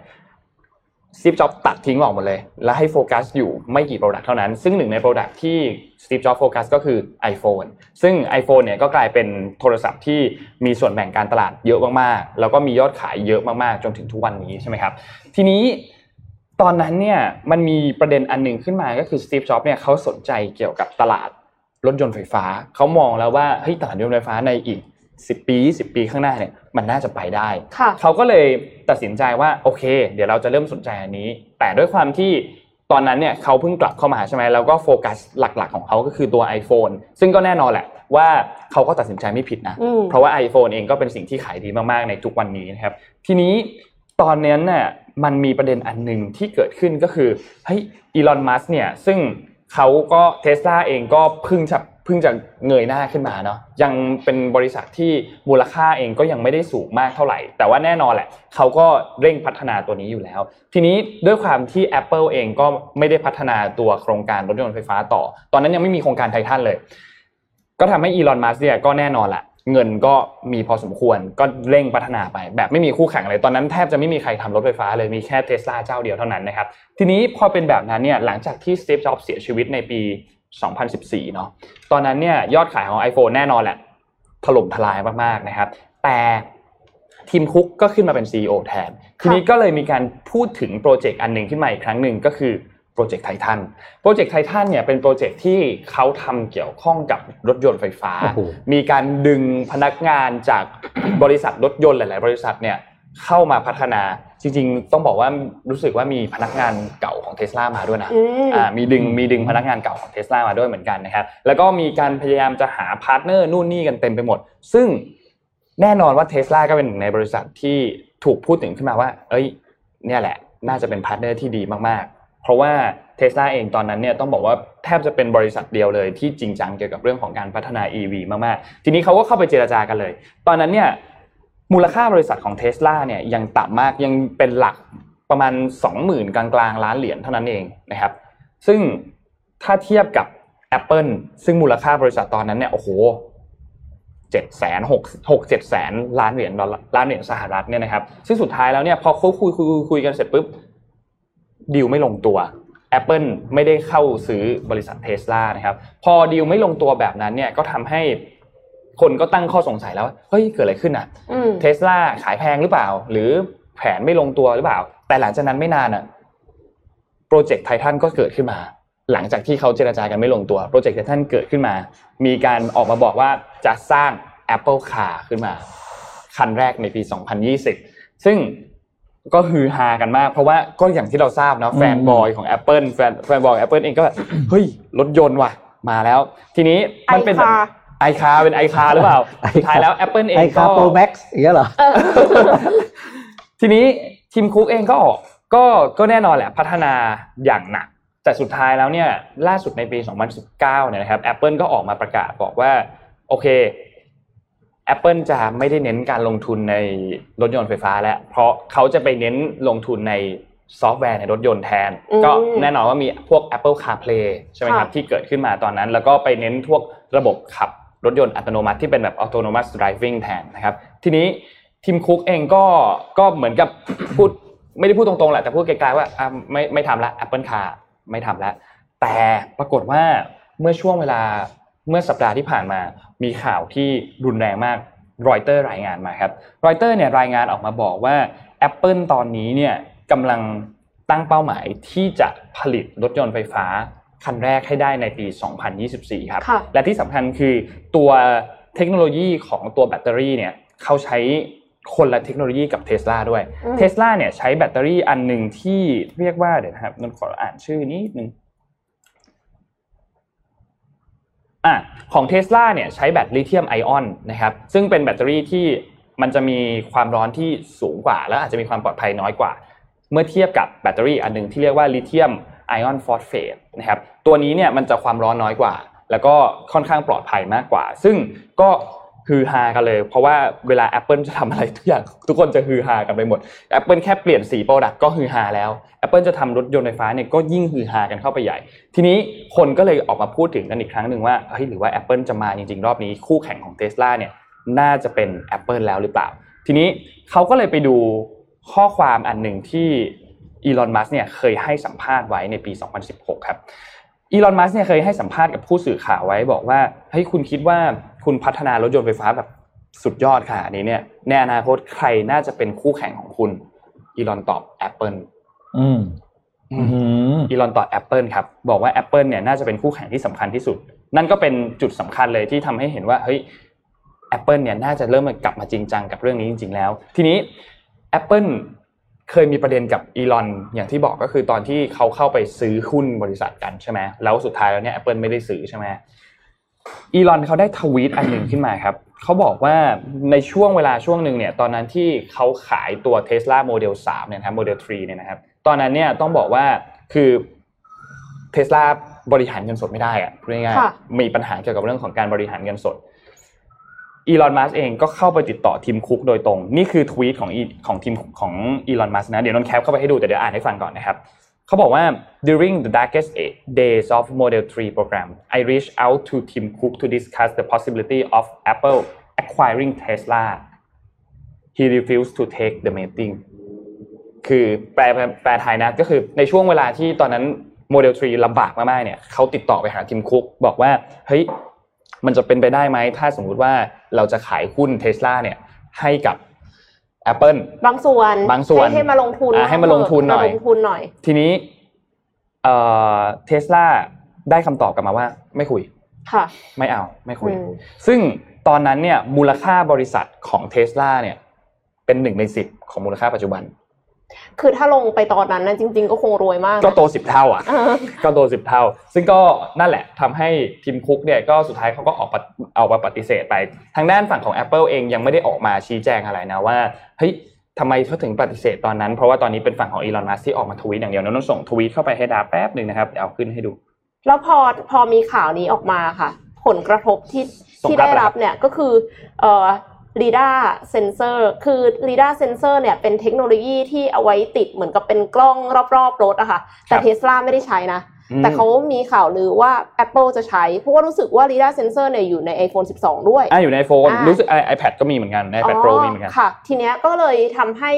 สตีฟจ็อบตัดทิ้งออกหมดเลย แล้วให้โฟกัสอยู่ไม่กี่ product เท่านั้น ซึ่งหนึ่งใน product ที่สตีฟจ็อบโฟกัสก็คือ iPhone ซึ่ง iPhone เนี่ยก็กลายเป็นโทรศัพท์ที่มีส่วนแบ่งการตลาดเยอะมากๆ แล้วก็มียอดขายเยอะมากๆ จนถึงทุกวันนี้ใช่ไหมครับ ทีนี้ตอนนั้นเนี่ยมันมีประเด็นอันหนึ่งขึ้นมาก็คือสตีฟจ็อบเนี่ยเขาสนใจเกี่ยวกับตลาดรถยนต์ไฟฟ้า เขามองแล้วว่าเฮ้ยตลาดรถยนต์ไฟฟ้าในอีก 10 ปี 20 ปีข้างหน้าเนี่ย มันน่าจะไปได้ เขาก็เลยตัดสินใจว่าโอเค เดี๋ยวเราจะเริ่มสนใจอันนี้ แต่ด้วยความที่ตอนนั้นเนี่ยเขาเพิ่งกลับเข้ามาใช่ไหมแล้วก็โฟกัสหลักๆ ของเขาก็คือตัว iPhone ซึ่งก็แน่นอนแหละว่าเขาก็ตัดสินใจไม่ผิดนะ เพราะว่า iPhone เองก็เป็นสิ่งที่ขายดีมากๆในทุกวันนี้นะครับ ทีนี้ตอนนั้นเนี่ยมันมีประเด็นอันหนึ่งที่เกิดขึ้นก็คือเฮ้ยอีลอนมัสเนี่ยซึ่งเขาก็เทสลาเองก็เพิ่งจะ เพิ่งจะเงยหน้าขึ้นมาเนาะยังเป็นบริษัทที่มูลค่าเองก็ยังไม่ได้สูงมากเท่าไหร่ แต่ว่าแน่นอนแหละเขาก็เร่งพัฒนาตัวนี้อยู่แล้ว ทีนี้ด้วยความที่ Apple เองก็ไม่ได้พัฒนาตัวโครงการรถยนต์ไฟฟ้าต่อ ตอนนั้นยังไม่มีโครงการไททันเลย ก็ทำให้อีลอนมัสเนี่ยก็แน่นอนแหละเงินก็มีพอสมควรก็เร่งพัฒนาไป แบบไม่มีคู่แข่งเลยตอนนั้นแทบจะไม่มีใครทำรถไฟฟ้าเลยมีแค่เทสลาเจ้าเดียวเท่านั้นนะครับทีนี้พอเป็นแบบนั้นเนี่ยหลังจากที่สตีฟจ็อบเสียชีวิตในปี 2014 เนาะตอนนั้นเนี่ยยอดขายของ iPhone แน่นอนแหละถล่มทลายมากๆนะครับ แต่ทิมคุกก็ขึ้นมาเป็น CEO แทน ทีนี้ก็เลยมีการพูดถึงโปรเจกต์อันหนึ่งขึ้นมาอีกครั้งหนึ่งก็คือโปรเจกต์ไททันโปรเจกต์ไททันเนี่ยเป็นโปรเจกต์ที่เขาทำเกี่ยวข้องกับรถยนต์ไฟฟ้า มีการดึงพนักงานจากบริษัทรถยนต์หลาย ๆ บริษัทเนี่ย เข้ามาพัฒนาจริงๆ ต้องบอกว่ารู้สึกว่ามีพนักงานเก่าของเทสลามาด้วยนะอ่ามีดึงมีดึงพนักงานเก่าของเทสลามาด้วยเหมือนกันนะครับแล้วก็มีการพยายามจะหา partner นู่นนี่กันเต็มไปหมด ซึ่งแน่นอนว่าเทสลาก็เป็นหนึ่งในบริษัทที่ถูกพูดถึงขึ้นมาว่า เอ้ย เนี่ยแหละ น่าจะเป็น partner ที่ดีมากๆ เพราะว่าเทสลาเองตอนนั้นเนี่ยต้องบอกว่าแทบจะเป็นบริษัทเดียวเลยที่จริงจังเกี่ยวกับเรื่องของการพัฒนา EV มากๆ ทีนี้เขาก็เข้าไปเจราจากันเลย ตอนนั้นเนี่ย มูลค่าบริษัทของเทสลาเนี่ยยังต่ำมากยังเป็นหลักประมาณ 20,000 กลางๆล้านเหรียญเท่านั้นเองนะครับ ซึ่งถ้าเทียบกับ Apple ซึ่งมูลค่าบริษัทตอนนั้นเนี่ยโอ้โหเจ็ดแสนหกหกเจ็ดแสนล้านเหรียญล้านเหรียญสหรัฐเนี่ยนะครับ ซึ่งสุดท้ายแล้วเนี่ยพอเขาคุยคุยคุยคุยกันเสร็จปุ๊บดีลไม่ลงตัว Apple ไม่ได้เข้าซื้อบริษัทเทสลานะครับ พอดีลไม่ลงตัวแบบนั้นเนี่ยก็ทำให้ คนก็ตั้งข้อสงสัยแล้วว่าเฮ้ยเกิดอะไรขึ้นอะอืมเทสลาขายแพงหรือเปล่า หรือแผนไม่ลงตัวหรือเปล่า แต่หลังจากนั้นไม่นานอะโปรเจกต์ไททันก็เกิดขึ้นมา หลังจากที่เขาเจรจากันไม่ลงตัวโปรเจกต์ไททันเกิดขึ้นมา มีการออกมาบอกว่าจะสร้าง Apple Car ขึ้นมา คันแรกในปี 2020 ซึ่งก็ฮือฮากันมาก เพราะว่าก็อย่างที่เราทราบเนาะแฟนบอยของ Apple แฟนแฟนบอย Apple เองก็แบบเฮ้ยรถยนต์ว่ะมาแล้ว ทีนี้มันเป็น iCar ไอคาเป็นไอคาหรือเปล่าสุดท้ายแล้ว Apple เองไอก็ Car Pro Max อย่างเงี้ยเหรอเออทีนี้ทิมคุกเองก็ออกก็ก็แน่นอนแหละพัฒนาอย่างหนัก แต่สุดท้ายแล้วเนี่ยล่าสุดในปี 2019เนี่ยนะครับ Apple ก็ออกมาประกาศบอกว่า โอเค Apple จะไม่ได้เน้นการลงทุนในรถยนต์ไฟฟ้าแล้ว เพราะเขาจะไปเน้นลงทุนในซอฟต์แวร์ในรถยนต์แทนอืมก็แน่นอนว่ามีพวก Apple CarPlay ใช่ไหมครับค่ะที่เกิดขึ้นมาตอนนั้น แล้วก็ไปเน้นพวกระบบขับ รถยนต์อัตโนมัติที่เป็นแบบ autonomous driving แทนนะครับ ทีนี้ทีมคุกเองก็ก็เหมือนกับพูดไม่ได้พูดตรงๆแหละแต่พูดไกลๆว่าไม่ไม่ทำละ Apple Car ไม่ทำละ แต่ปรากฏว่าเมื่อช่วงเวลาเมื่อสัปดาห์ที่ผ่านมามีข่าวที่รุนแรงมากรอยเตอร์รายงานมาครับรอยเตอร์เนี่ยรายงานออกมาบอกว่า Apple ตอนนี้เนี่ยกำลังตั้งเป้าหมายที่จะผลิตรถยนต์ไฟฟ้า คันแรกให้ได้ในปี 2024 ครับค่ะและที่สำคัญคือตัวเทคโนโลยีของตัวแบตเตอรี่เนี่ยเขาใช้คนละเทคโนโลยีกับเทสลาด้วยอืมเทสลาเนี่ยใช้แบตเตอรี่อันหนึ่งที่เรียกว่าเดี๋ยวนะครับนนขออ่านชื่อนิดนึงอะของเทสลาเนี่ยใช้แบตลิเธียมไอออนนะครับซึ่งเป็นแบตเตอรี่ที่มันจะมีความร้อนที่สูงกว่า และอาจจะมีความปลอดภัยน้อยกว่า เมื่อเทียบกับแบตเตอรี่อันหนึ่งที่เรียกว่า lithium iron phosphate นะครับ ตัวนี้เนี่ยมันจะความร้อนน้อยกว่า แล้วก็ค่อนข้างปลอดภัยมากกว่า ซึ่งก็ฮือฮากันเลย เพราะว่าเวลา Apple จะทำอะไรทุกอย่างทุกคนจะฮือฮากันไปหมด Apple แค่เปลี่ยนสีโปรดักต์ก็ฮือฮาแล้ว Apple จะทำรถยนต์ไฟฟ้าเนี่ยก็ยิ่งฮือฮากันเข้าไปใหญ่ ทีนี้คนก็เลยออกมาพูดถึงกันอีกครั้งหนึ่งว่าเฮ้ยหรือว่า Apple จะมาจริงๆ รอบนี้คู่แข่งของ Tesla เนี่ยน่าจะเป็น Apple แล้วหรือเปล่า ทีนี้เขาก็เลยไปดูข้อความอันหนึ่งที่อีลอน มัสเนี่ยเคยให้สัมภาษณ์ไว้ในปี 2016 ครับ อีลอนมัสเนี่ยเคยให้สัมภาษณ์กับผู้สื่อข่าวไว้บอกว่าเฮ้ยคุณคิดว่าคุณพัฒนารถยนต์ไฟฟ้าแบบสุดยอดขนาดนี้เนี่ยในอนาคตใครน่าจะเป็นคู่แข่งของคุณอีลอนตอบ Apple อืมอืมอีลอนตอบ Apple ครับบอกว่า Apple เนี่ยน่าจะเป็นคู่แข่งที่สำคัญที่สุด นั่นก็เป็นจุดสำคัญเลยที่ทำให้เห็นว่าเฮ้ย Apple เนี่ยน่าจะเริ่มกลับมาจริงจังกับเรื่องนี้จริง ๆ แล้ว ทีนี้ Apple เคยมีประเด็นกับอีลอนอย่างที่บอกก็คือตอนที่เขาเข้าไปซื้อหุ้นบริษัทกันใช่ไหมแล้วสุดท้ายแล้วเนี่ย Apple ไม่ได้ซื้อใช่ไหมอีลอนเขาได้ทวีตอันหนึ่งขึ้นมาครับเขาบอกว่าในช่วงเวลาช่วงหนึ่งเนี่ยตอนนั้นที่เขาขายตัว Tesla Model 3เนี่ยนะครับ Model 3เนี่ยนะครับตอนนั้นเนี่ยต้องบอกว่าคือเทสลาบริหารเงินสดไม่ได้อะพูดง่ายค่ะๆมีปัญหาเกี่ยวกับเรื่องของการบริหารเงินสด อีลอนมัสเองก็เข้าไปติดต่อทีมคุกโดยตรง นี่คือทวีตของของทีมของอีลอนมัสนะ เดี๋ยวนนแคปเข้าไปให้ดูแต่เดี๋ยวอ่านให้ฟังก่อนนะครับเขาบอกว่า during the darkest days of Model 3 program I reached out to Tim Cook to discuss the possibility of Apple acquiring Tesla he refused to take the meeting คือแปลแปลไทยนะก็คือในช่วงเวลาที่ตอนนั้นโมเดล3ลำบากมากๆเนี่ยเขาติดต่อไปหาทีมคุกบอกว่าเฮ้ย มันจะเป็นไปได้ไหมถ้าสมมุติว่าเราจะขายหุ้นเทสลาเนี่ยให้กับ Apple บางส่วนบางส่วนให้ให้มาลงทุนอ่าให้มาลงทุนหน่อยมาลงทุนหน่อย ทีนี้เอ่อเทสลาได้คำตอบกลับมาว่า ไม่คุยค่ะไม่เอาไม่คุยอืมซึ่งตอนนั้นเนี่ยมูลค่าบริษัทของเทสลาเนี่ยเป็นหนึ่งในสิบของมูลค่าปัจจุบัน คือถ้าลงไปตอนนั้นนะจริง ๆ ก็คงรวยมากนะก็โตสิบเท่าอะเออก็โตสิบเท่า ซึ่งก็นั่นแหละทำให้ทีมคุกเนี่ยก็สุดท้ายเขาก็ออกปฏิออกมาปฏิเสธไป ทางด้านฝั่งของ Apple เองยังไม่ได้ออกมาชี้แจงอะไรนะว่าเฮ้ยทำไมเขาถึงปฏิเสธตอนนั้น เพราะว่าตอนนี้เป็นฝั่งของอีลอนมัสที่ออกมาทวีตอย่างเดียวน้องส่งทวีตเข้าไปให้ดาแป๊บหนึ่งนะครับเดี๋ยวเอาขึ้นให้ดู แล้วพอพอมีข่าวนี้ออกมาค่ะ ผลกระทบที่ส่งที่ครับได้รับเนี่ยก็คือเอ่อ LiDAR sensor คือ LiDAR sensor เนี่ยเป็นเทคโนโลยีที่เอาไว้ติดเหมือนกับเป็นกล้องรอบๆรถอะค่ะ แต่เทสลาไม่ได้ใช้นะอืมแต่เขามีข่าวลือว่า Apple จะใช้ เพราะว่ารู้สึกว่า LiDAR sensor เนี่ยอยู่ใน iPhone 12 ด้วย อ่าอยู่ในโฟนอ่ารู้รู้สึกไอแพดก็มีเหมือนกันใน iPad Pro มีเหมือนกัน ค่ะ ทีเนี้ยก็เลยทำให้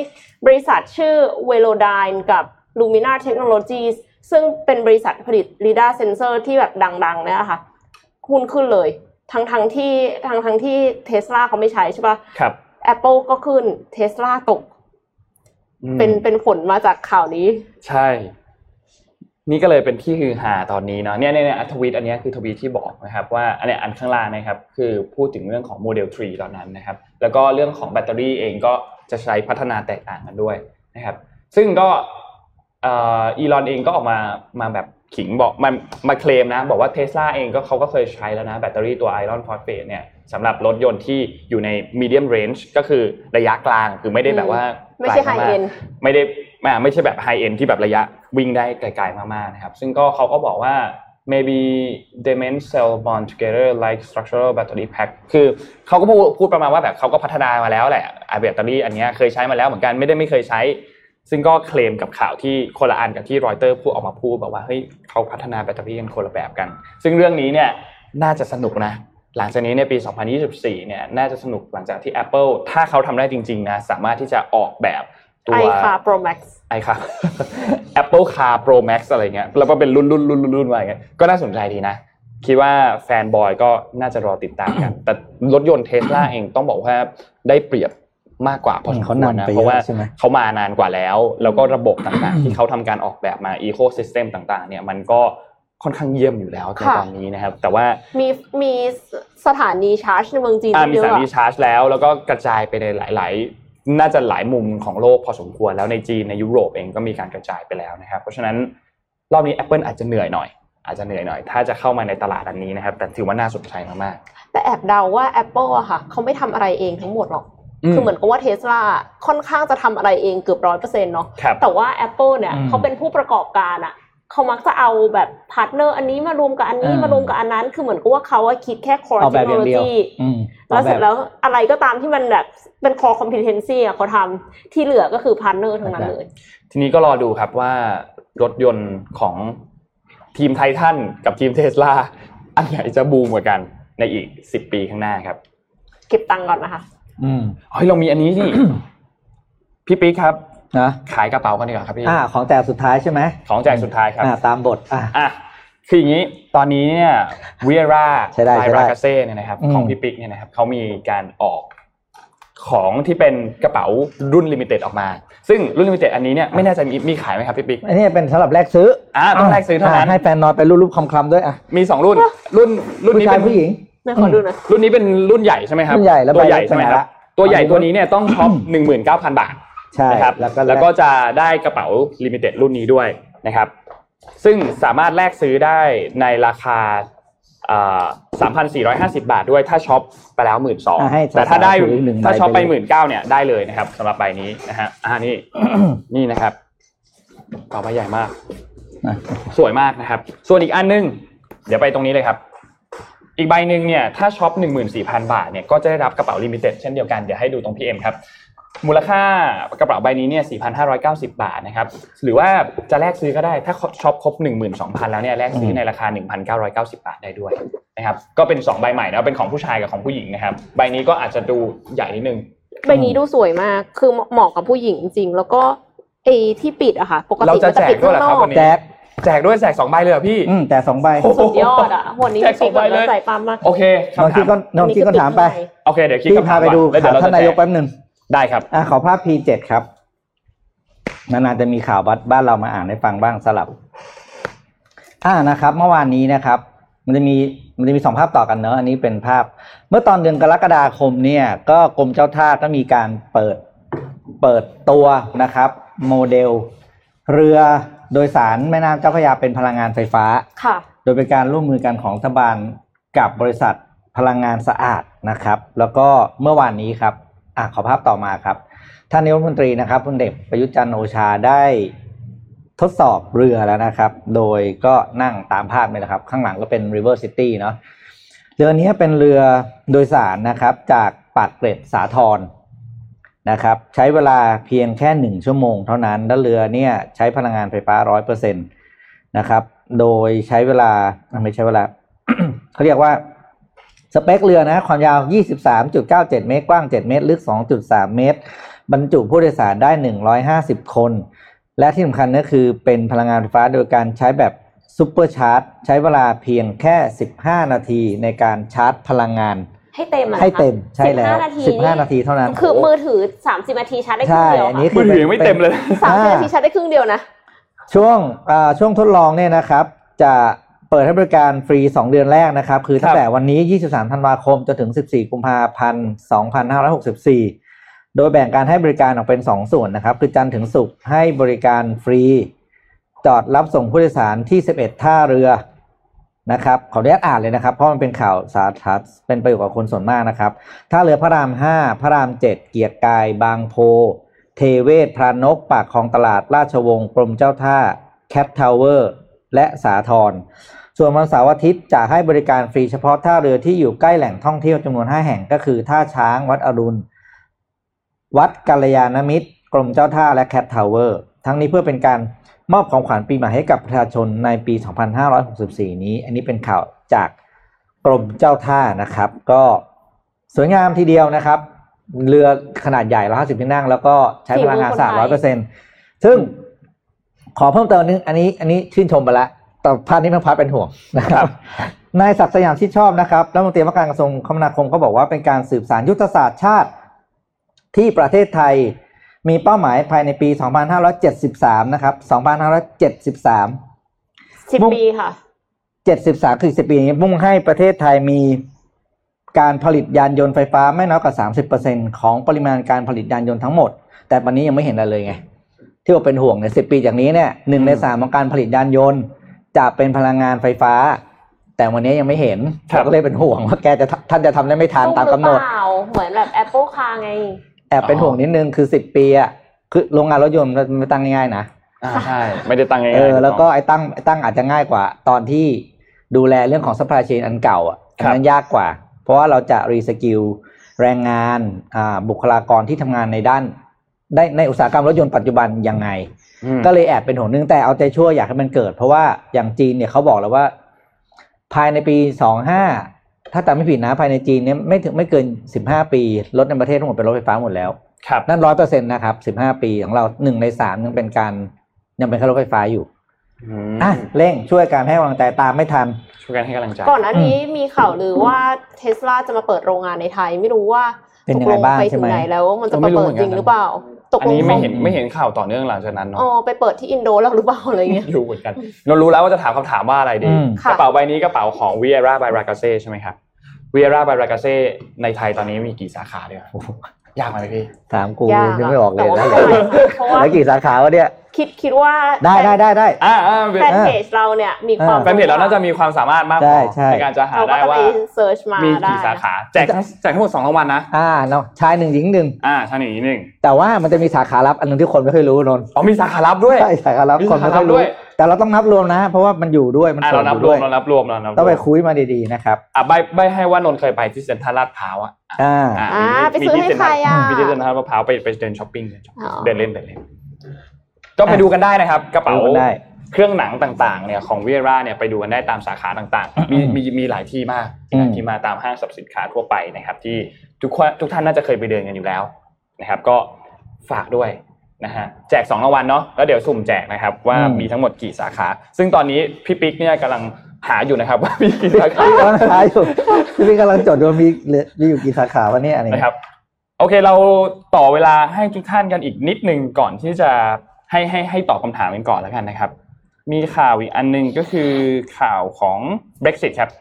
บริษัทชื่อ Velodyne กับ Lumina Technologies ซึ่งเป็นบริษัทผลิต LiDAR sensor ที่แบบดังๆเนี่ยค่ะหุ้นขึ้นเลย ทั้งทั้งๆที่ทั้งทั้งๆที่เทสลาเขาไม่ใช้ใช่ปะครับ Apple ก็ขึ้นเทสลาตกอืมเป็นเป็นผลมาจากข่าวนี้ ใช่ นี่ก็เลยเป็นที่ฮือฮาตอนนี้เนาะเนี่ยเนี่ยเนี่ยทวีตอันเนี้ยคือทวีตที่บอกนะครับ ว่าอันเนี้ยอันข้างล่างนะครับ คือพูดถึงเรื่องของโมเดล3ตอนนั้นนะครับ แล้วก็เรื่องของแบตเตอรี่เองก็จะใช้พัฒนาแตกต่างกันด้วยนะครับ ซึ่งก็เอ่ออีลอนเองก็ออกมามาแบบ ขิงบอกมามาเคลมนะ บอกว่าเทสลาเองก็เขาก็เคยใช้แล้วนะ แบตเตอรี่ตัว iron phosphate เนี่ยสำหรับรถยนต์ที่อยู่ใน medium range ก็คือระยะกลางคือไม่ได้แบบว่าไม่ใช่กล high มาก end ไม่ได้ไม่ไม่ใช่แบบไฮเอ็นที่แบบระยะวิ่งได้ไกลๆมากๆนะครับ ซึ่งก็เขาก็บอกว่า maybe they meant cell bond together like structural battery pack คือเขาก็พูดพูดประมาณว่าแบบเขาก็พัฒนามาแล้วแหละไอแบตเตอรี่อันเนี้ยเคยใช้มาแล้วเหมือนกันไม่ได้ไม่เคยใช้ ซึ่งก็เคลมกับข่าวที่คนละอันกับที่รอยเตอร์พูดออกมาพูดบอกว่าเฮ้ยเขาพัฒนาแบตเตอรี่กันคนละแบบกัน ซึ่งเรื่องนี้เนี่ยน่าจะสนุกนะ หลังจากนี้ในปี 2024 เนี่ยน่าจะสนุกหลังจากที่ Apple ถ้าเขาทำได้จริงๆนะสามารถที่จะออกแบบตัว iCar Pro Max ไอค่ะ Apple Car Pro Max อะไรเงี้ยแล้วก็เป็นรุ่นรุ่นรุ่นรุ่นรุ่นมาอย่างเงี้ยก็น่าสนใจดีนะ คิดว่าแฟนบอยก็น่าจะรอติดตามกัน แต่รถยนต์เทสลาเองต้องบอกว่าได้เปรียบ มากกว่าพอสมควรเขานำนะไปเยอะเพราะว่าใช่ไหมเขามานานกว่าแล้ว แล้วก็ระบบต่างๆ ที่เขาทำการออกแบบมา Ecosystem ต่างๆ เนี่ยมันก็ค่อนข้างเยี่ยมอยู่แล้วในค่ะตอนนี้นะครับ แต่ว่ามีมีสถานีชาร์จในเมืองจีนอ่ามีเยอะสถานีอะชาร์จแล้วแล้วก็กระจายไปในหลาย ๆ น่าจะหลายมุมของโลกพอสมควรแล้วในจีนในยุโรปเองก็มีการกระจายไปแล้วนะครับ เพราะฉะนั้นรอบนี้ Apple อาจจะเหนื่อยหน่อยอาจจะเหนื่อยหน่อยถ้าจะเข้ามาในตลาดอันนี้นะครับ แต่ถือว่าน่าสนใจมากแต่แอบเดาว่า Apple อะค่ะ เขาไม่ทำอะไรเองทั้งหมดหรอกๆอืม คือเหมือนกับว่าเทสลาค่อนข้างจะทำอะไรเองเกือบร้อยเปอร์เซ็นต์เนาะครับแต่ว่า Apple เนี่ยอืมเขาเป็นผู้ประกอบการอะเขามักจะเอาแบบ partner อันนี้มารวมกับอันนี้อ่ามมารวมกับอันนั้น คือเหมือนกับว่าเขาอะคิดแค่ core เอาแบบอย่างเดียว technology อืมแล้วเสร็จอาบบแล้วอะไรก็ตามที่มันแบบเป็น core competency อะเขาทำที่เหลือก็คือ partner ทั้งนั้นเลย ทีนี้ก็รอดูครับว่ารถยนต์ของทีมไททันกับทีมเทสลาอันไหนจะบูมกว่ากันในอีก 10 ปีข้างหน้าครับ เก็บตังค์ก่อนนะคะ อืมเฮ้ยเรามีอันนี้นี่พี่ปิ๊กครับนะขายกระเป๋ากันดีกว่าครับพี่อ่าของแจกสุดท้ายใช่ไหมของแจกสุดท้ายครับอ่าตามบทอ่าอะคืออย่างนี้ตอนนี้เนี่ยเวียร่าใช้ได้ไลใช้ได้รากาเซ่เนี่ยนะครับอืมของพี่ปิ๊กเนี่ยนะครับเขามีการออกของที่เป็นกระเป๋ารุ่นลิมิเต็ดออกมา ซึ่งรุ่นลิมิเต็ดอันนี้เนี่ยไม่แน่ใจมีมีขายไหมครับพี่ปิ๊กอันนี้เป็นสำหรับแลกซื้ออ่าต้องแลกซื้อเท่านั้นให้แฟนนอนไปรูปๆคำๆด้วยอะมีสองรุ่นรุ่นรุ่นผู้นี้ชายเป็นผู้หญิง นะขอดูหน่อยรุ่นนี้เป็นรุ่นใหญ่ใช่ไหมครับรุ่นใหญ่แล้วตัวใหญ่ใบเล็กใช่ไหมครับไปไหนละตัวใหญ่ตัวนี้เนี่ยต้องช็อปหนึ่งหมื่นเก้าพันบาทใช่นะครับแล้วก็แล้วก็จะได้กระเป๋า limited รุ่นนี้ด้วยนะครับซึ่งสามารถแลกซื้อได้ในราคาสามพันสี่ร้อยห้าสิบบาทด้วยถ้าช็อปไปแล้วหมื่นสองอะให้แต่ถ้าได้ถือหนึ่งใบถ้าช็อปไปไปเลยหมื่นเก้าเนี่ยได้เลยนะครับสำหรับใบนี้นะฮะอ่านี่นี่นะครับกระเป๋าใบใหญ่มากอะสวยมากนะครับ ส่วนอีกอันนึง เดี๋ยวไปตรงนี้เลยครับ อีกใบหนึ่งเนี่ยถ้าช็อป14,000 บาทเนี่ยก็จะได้รับกระเป๋า limited เช่นเดียวกันเดี๋ยวให้ดูตรงพี่เอ็มครับมูลค่ากระเป๋าใบนี้เนี่ย 4,590 บาทนะครับ หรือว่าจะแลกซื้อก็ได้ ถ้าช็อปครบ 12,000 แล้วเนี่ยแลกซื้อในราคา 1,990 บาทได้ด้วยนะครับ ก็เป็น 2 ใบใหม่นะเป็นของผู้ชายกับของผู้หญิงนะครับ ใบนี้ก็อาจจะดูใหญ่นิดนึง ใบนี้ดูสวยมาก คือเหมาะกับผู้หญิงจริงๆแล้วก็ไอ้ที่ปิดอะค่ะ ปกเราติจะมันจะปิดแจกด้วยเหรอข้างนครับอกวันนี้แจก แจกด้วยแจกสองใบเลยเหรอพี่ อืมแต่สองใบโอ้โหสุดยอดอะวันนี้แจกสองใบเลย ใส่ปั๊มมากโอเคน้องคำคิดถามก็น้องคิดก็ถามไป โอเคเดี๋ยวคิดพี่คำถาพามไปดูก่อนแล้วเดี๋ยวเราท่านจะนายกแจกแป๊บหนึ่งได้ครับอะขอภาพ P7 ครับนานๆจะมีข่าวบัดบ้านเรามาอ่านให้ฟังบ้างสลับอ่านะครับ เมื่อวานนี้นะครับ มันจะมีมันจะมีสองภาพต่อกันเนอะอันนี้เป็นภาพ เมื่อตอนเดือนกรกฎาคมเนี่ย ก็กรมเจ้าท่าก็มีการเปิดเปิดตัวนะครับ โมเดล เรือ โดยสารแม่น้ำเจ้าพระยาเป็นพลังงานไฟฟ้า ค่ะ โดยเป็นการร่วมมือกันของรัฐบาลกับบริษัทพลังงานสะอาดนะครับ แล้วก็เมื่อวานนี้ครับอะขอภาพต่อมาครับ ท่านนายกรัฐมนตรีนะครับพลเอกประยุทธ์จันทร์โอชาได้ทดสอบเรือแล้วนะครับ โดยก็นั่งตามภาพเลยนะครับ ข้างหลังก็เป็น River City เนาะเรือนี้เป็นเรือโดยสารนะครับจากปากเกร็ดสาทร นะครับใช้เวลาเพียงแค่หนึ่งชั่วโมงเท่านั้นแล้วเรือเนี่ยใช้พลังงานไฟฟ้าร้อยเปอร์เซ็นต์นะครับโดยใช้เวลาไม่ใช้เวลาเขาเรียกว่าสเปคเรือนะความยาว 23.97 เมตร กว้าง 7 เมตร ลึก 2.3 เมตร บรรจุผู้โดยสารได้ 150 คน และที่สำคัญก็คือเป็นพลังงานไฟฟ้าโดยการใช้แบบsuper charge ใช้เวลาเพียงแค่ 15 นาทีในการชาร์จพลังงาน ให้เต็มอะให้เต็มใช่แล้ว15นาที15นาทีเท่านั้นคือมือถือ 30นาทีชาร์จได้ครึ่ใช่งเดียวอันนี้ค่ะคืมือถือยังไม่เต็มเลยสามสิบนาทีชาร์จได้ครึ่งเดียวนะช่วงอ่าช่วงทดลองเนี่ยนะครับ จะเปิดให้บริการฟรี 2 เดือนแรกนะครับ คือตั้งแต่วันนี้ 23 ธันวาคมจนถึง 14 กุมภาพันธ์ 2564 โดยแบ่งการให้บริการออกเป็น 2 ส่วนนะครับ คือจันทร์ถึงศุกร์ให้บริการฟรี จอดรับส่งผู้โดยสารที่ 11 ท่าเรือ นะครับขออนุญาตอ่านเลยนะครับ เพราะมันเป็นข่าวสาธารณะเป็นประโยชน์กับคนส่วนมากนะครับท่าเรือพระราม 5 พระราม 7 เกียรติกาย บางโพ เทเวศพรานก ปากคลองตลาด ราชวงศ์กรมเจ้าท่า แคททาวเวอร์ และสาทรส่วนวันเสาร์อาทิตย์จะให้บริการฟรีเฉพาะท่าเรือที่อยู่ใกล้แหล่งท่องเที่ยวจำนวน 5 แห่งก็คือ ท่าช้างวัดอรุณ วัดกัลยาณมิตร กรมเจ้าท่าและแคททาวเวอร์ ทั้งนี้เพื่อเป็นการ มอบของขวัญปีใหม่ให้กับประชาชนในปี 2564 นี้ อันนี้เป็นข่าวจากกรมเจ้าท่านะครับ ก็สวยงามทีเดียวนะครับ เรือขนาดใหญ่ 150 ที่นั่ง แล้วก็ใช้พลังงานสะอาดฝีมือคนไทย100%ซึ่งขอเพิ่มเติมนึงอันนี้อันนี้ชื่นชมไปแล้วแต่ part นี้มัน part เป็นห่วงนะครับนายศักดิ์สยามชิดชอบนะครับรัฐมนตรีว่าการกระทรวงคมนาคมก็บอกว่าเป็นการสืบสานยุทธศาสตร์ชาติที่ประเทศไทย มีเป้าหมายภายในปี 2573 นะครับ 2573สิบมุ่งปีค่ะ 73 คือ 10 ปีนี้มุ่งให้ประเทศไทยมีการผลิตยานยนต์ไฟฟ้าไม่น้อยกว่า 30%ของปริมาณการผลิตยานยนต์ทั้งหมด แต่วันนี้ยังไม่เห็นอะไรเลยไง ที่ว่าเป็นห่วงเนี่ยสิปีจากนี้เนี่ยหนึ่งในสามของการผลิตยานยนต์จะเป็นพลังงานไฟฟ้า แต่วันนี้ยังไม่เห็นครับเราก็เลยเป็นห่วงว่าแกจะทท่านจะทำได้ไม่ทันตามกำหนดตู้รือเปล่าเหมือนแบบ Apple Car ไง แอบเป็นห่วงนิดนึงคือสิบปีอะคือโรงงานรถยนต์มันไม่ตั้งง่ายๆนะอ่าใช่ไม่ได้ตั้งง่ายๆเออแล้วก็ไอ้ตั้งไอ้ตั้งอาจจะง่ายกว่า ตอนที่ดูแลเรื่องของ supply chain อันเก่าอะอันนั้นยากกว่า เพราะว่าเราจะรีสกิลแรงงานอ่าบุคลากรที่ทำงานในด้าน ได้ในอุตสาหกรรมรถยนต์ปัจจุบันยังไงอืมก็เลยแอบเป็นห่วงนึงแต่เอาใจช่วยอยากให้มันเกิด เพราะว่าอย่างจีนเนี่ยเขาบอกแล้วว่า ภายในปีสองห้า ถ้าจำไม่ผิดนะภายในจีนเนี่ยไม่ถึงไม่เกินสิบห้าปี รถในประเทศทั้งหมดเป็นรถไฟฟ้าหมดแล้วครับนั่นร้อยเปอร์เซ็นต์นะครับสิบห้าปีของเราหนึ่งในสามยังเป็นการยังเป็นแค่รถไฟฟ้าอยู่อืมอะเร่งช่วยการให้กำลังใจตามไม่ทัน ช่วยกันให้กำลังใจก่อนหน้านี้มีข่าวลือว่าเทสลาจะมาเปิดโรงงานในไทย ไม่รู้ว่าเป็นตยักงลไงงบ้างไปใช่ถึงไหมไหนแล้วมันจะเราไม่มารู้เปิดเหมือนจกันริงหรือเปล่า ตกอันลงนี้ไม่เห็นขาไม่เห็นข่าวต่อเนื่องหลังจากนั้นเนาะอ๋อไปเปิดที่อินโดแล้วหรือเปล่าอะไรเงี้ยไม่รู้เหมือนกันเรารู้แล้วว่าจะถามคำถามว่าอะไรดีอืมค่ะกระเป๋าใบนี้กระเป๋าของ Viera by Ragazze ใช่ไหมครับ Viera by Ragazze ในไทยตอนนี้มีกี่สาขาเนี่ยยากไหมพี่ถามกูยากยังไม่ออกเลยแต่แล้วว่าไม่เป็นไรค่ะเพราะว่าแล้วกี่สาขาวะเนี่ย คิดคิดว่าได้ได้ได้ได้อ่าอ่าแฟนเพจเราเนี่ยมีความแฟนเพจเราน่าจะมีความสามารถมากพใช่อใช่ในการจะหาเราก็ได้จะไปว่าเซิร์ชมามีได้กี่สาขาแจกทั้งแจกทั้งหมดสองรางวัลนะอ่าเนาะชายหนึ่งหญิงหนึ่งอ่าใช่หนึ่งอีกหนึ่งแต่ว่ามันจะมีสาขาลับอันหนึงที่คนไม่ค่อยรู้นนท์อ๋อมีสาขาลับด้วยใช่สาขาลับมีคนไม่สาขาลัค่อบยด้รู้วยแต่เราต้องนับรวมนะ เพราะว่ามันอยู่ด้วยมันอ่าส่เราวนอนับยู่รวด้วมยเรานับรวมเรานับรวมต้องไปคุยมาดีๆนะครับอะใบใบให้ว่านนท์เคยไปที่เซ็นทรัลลาดพร้าวอะอ่าอ่าอ่ามีไปซื้อมีให้ที่ใครอะมีที่เซ็นทรัลลาดพร้าวไปไปเดินช้อปปิ้งเดินช้อปปิ้งอ๋อเดินเล่นเดินเล่น ก็ไปดูกันได้นะครับ กระเป๋าดูกันได้เครื่องหนังต่างๆเนี่ยของเวียร่าเนี่ยไปดูกันได้ตามสาขาต่างๆ มีมีมีหลายที่มากอืมที่มาตามห้างสรรพสินค้าทั่วไปนะครับ ที่ทุกคนทุกท่านน่าจะเคยไปเดินกันอยู่แล้วนะครับ ก็ฝากด้วยนะฮะแจกสองรางวัลเนาะแล้วเดี๋ยวสุ่มแจกนะครับว่ามีทั้งหมดกี่สาขา ซึ่งตอนนี้พี่ปิ๊กเนี่ยกำลังหาอยู่นะครับว่ามีกี่สาขาพี่กำลังหาอยู่พี่กำลังจดว่ามีเหลือมีอยู่กี่สาขาวะเนี่ยอันนี้นะครับ โอเคเราต่อเวลาให้ทุกท่านกันอีกนิดนึงก่อนที่จะ ให้ให้ให้ตอบคำถามกันก่อนแล้วกันนะครับ มีข่าวอีกอันหนึงก็คือข่าวของ Brexit ครับ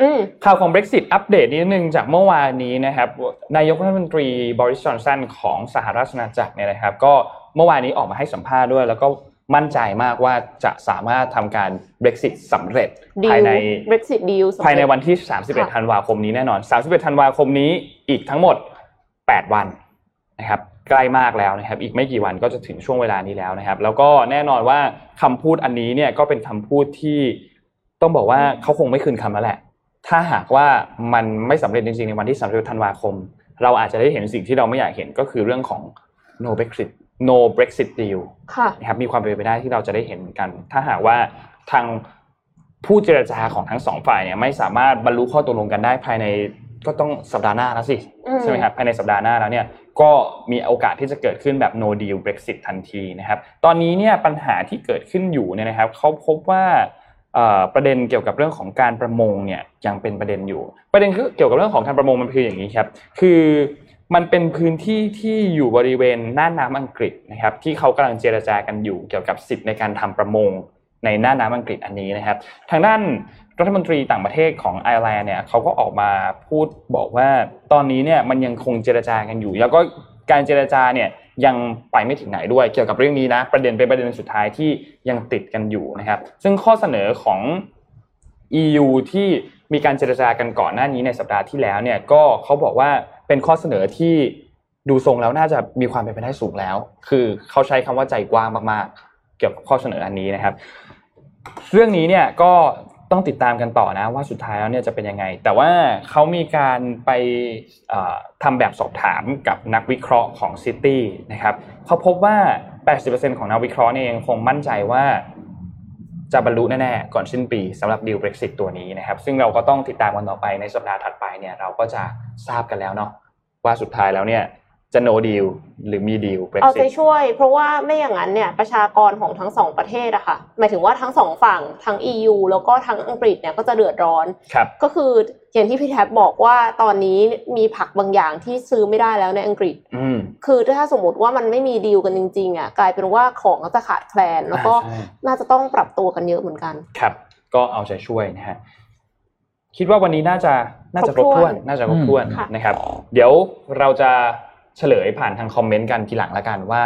อืมข่าวของ Brexit อัปเดตนิดนึงจากเมื่อวานนี้นะครับนายกรัฐมนตรีบริสจอนสันของสหราชอาณาจักรเนี่ยนะครับ ก็เมื่อวานนี้ออกมาให้สัมภาษณ์ด้วย แล้วก็มั่นใจมากว่าจะสามารถทำการ Brexit สำเร็จดีภายลใน Brexit deal สำเร็จภายในวันที่ค่ะ31 ธันวาคมนี้แน่นอน 31 ธันวาคมนี้อีกทั้งหมด 8 วันนะครับ ใกล้มากแล้วนะครับอีกไม่กี่วันก็จะถึงช่วงเวลานี้แล้วนะครับ แล้วก็แน่นอนว่าคำพูดอันนี้เนี่ยก็เป็นคำพูดที่ต้องบอกว่าเขาคงไม่คืนคำแล้วแหละ ถ้าหากว่ามันไม่สำเร็จจริงๆในวันที่31ธันวาคม เราอาจจะได้เห็นสิ่งที่เราไม่อยากเห็นก็คือเรื่องของ no Brexit no Brexit deal ค่ะนะครับมีความเป็นไปได้ที่เราจะได้เห็นเหมือนกัน ถ้าหากว่าทางผู้เจรจาของทั้งสองฝ่ายเนี่ยไม่สามารถบรรลุข้อตกลงกันได้ภายในก็ต้องสัปดาห์หน้าแล้วสิอืมใช่ไหมครับภายในสัปดาห์หน้าแล้วเนี่ย ก็มีโอกาสที่จะเกิดขึ้นแบบ no deal Brexit ทันทีนะครับ ตอนนี้เนี่ยปัญหาที่เกิดขึ้นอยู่เนี่ยนะครับเขาพบว่าประเด็นเกี่ยวกับเรื่องของการประมงเนี่ยยังเป็นประเด็นอยู่ ประเด็นคือเกี่ยวกับเรื่องของการประมงมันคืออย่างนี้ครับ คือมันเป็นพื้นที่ที่อยู่บริเวณน่านน้ำอังกฤษนะครับ ที่เขากำลังเจรจากันอยู่เกี่ยวกับสิทธิ์ในการทำประมงในน่านน้ำอังกฤษอันนี้นะครับ ทางด้าน รัฐมนตรีต่างประเทศของไอร์แลนด์เนี่ยเขาก็ออกมาพูดบอกว่าตอนนี้เนี่ยมันยังคงเจรจากันอยู่ แล้วก็การเจรจาเนี่ยยังไปไม่ถึงไหนด้วยเกี่ยวกับเรื่องนี้นะประเด็นเป็นประเด็นสุดท้ายที่ยังติดกันอยู่นะครับซึ่งข้อเสนอของ EU ที่มีการเจรจากันก่อนหน้านี้ในสัปดาห์ที่แล้วเนี่ยก็เขาบอกว่าเป็นข้อเสนอที่ดูทรงแล้วน่าจะมีความเป็นไปได้สูงแล้ว คือเขาใช้คำว่าใจกว้างมากๆ เกี่ยวกับข้อเสนออันนี้นะครับ เรื่องนี้เนี่ยก็ ต้องติดตามกันต่อนะว่าสุดท้ายแล้วเนี่ยจะเป็นยังไง แต่ว่าเขามีการไปเอ่อทำแบบสอบถามกับนักวิเคราะห์ของซิตี้นะครับเขาพบว่า 80%ของนักวิเคราะห์เนี่ยยังคงมั่นใจว่าจะบรรลุแน่ๆก่อนสิ้นปีสำหรับดีล Brexit ตัวนี้นะครับ ซึ่งเราก็ต้องติดตามกันต่อไปในสัปดาห์ถัดไปเนี่ยเราก็จะทราบกันแล้วเนาะว่าสุดท้ายแล้วเนี่ย จะ no deal หรือมี deal เอาใจ Brexit ช่วย เพราะว่าไม่อย่างนั้นเนี่ยประชากรของทั้งสองประเทศอะค่ะหมายถึงว่าทั้งสองฝั่งทั้ง EU แล้วก็ทั้งอังกฤษเนี่ยก็จะเดือดร้อนครับก็คืออย่างที่พี่แท็บบอกว่าตอนนี้มีผักบางอย่างที่ซื้อไม่ได้แล้วในอังกฤษอืมคือถ้าสมมติว่ามันไม่มีดีลกันจริงๆอะกลายเป็นว่าของก็จะขาดแคลน แล้วก็อ่าใช่น่าจะต้องปรับตัวกันเยอะเหมือนกันครับ ก็เอาใจช่วยนะฮะคิดว่าวันนี้น่าจะน่าจะครบครบถ้ถ้ววนนน่าจะครบถ้วนค่ะนะครับ เดี๋ยวเราจะ เฉลยผ่านทางคอมเมนต์กันทีหลังละกันว่า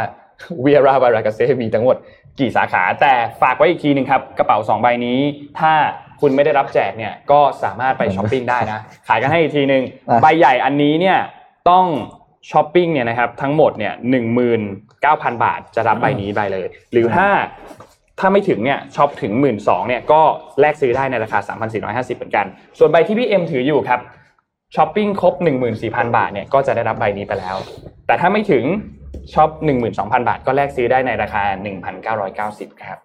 Viera by Ragazze มีทั้งหมดกี่สาขา แต่ฝากไว้อีกทีหนึ่งครับ กระเป๋า 2 ใบนี้ ถ้าคุณไม่ได้รับแจกเนี่ยก็สามารถไปช้อปปิ้งได้นะ ขายกันให้อีกทีหนึ่งอะใบใหญ่อันนี้เนี่ยต้องช้อปปิ้งเนี่ยนะครับทั้งหมดเนี่ยหนึ่งหมื่นเก้าพันบาทจะรับใบนี้ไปเลย หรือถ้าถ้าไม่ถึงเนี่ยช็อปถึง 1 หมื่น 2เนี่ยก็แลกซื้อได้ในราคา 3,450 เหมือนกัน ส่วนใบที่พี่เอ็มถืออยู่ครับ ช้อปปิ้งครบ 14,000 บาทเนี่ยก็จะได้รับใบนี้ไปแล้ว แต่ถ้าไม่ถึงช็อป12,000 บาท ก็แลกซื้อได้ในราคา 1,990 ครับ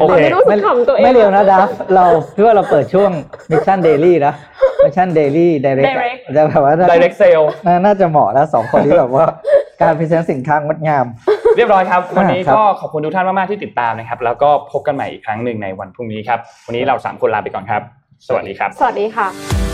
โอเคไม่รู้สึกขำตัวเองไม่เร็วนะดัฟเราคิดว่าเราเปิดช่วง Mission Daily นะ Mission Daily ไดเรก Direct จะแบบว่า direct sale น่าจะเหมาะแล้วสองคนนี้แบบว่าการ present สินค้างดงาม เรียบร้อยครับ วันนี้ครับก็ขอบคุณทุกท่านมาก ๆ ที่ติดตามนะครับ แล้วก็พบกันใหม่อีกครั้งหนึ่งในวันพรุ่งนี้ครับ วันนี้เราสามคนลาไปก่อนครับ สวัสดีครับ สวัสดีค่ะ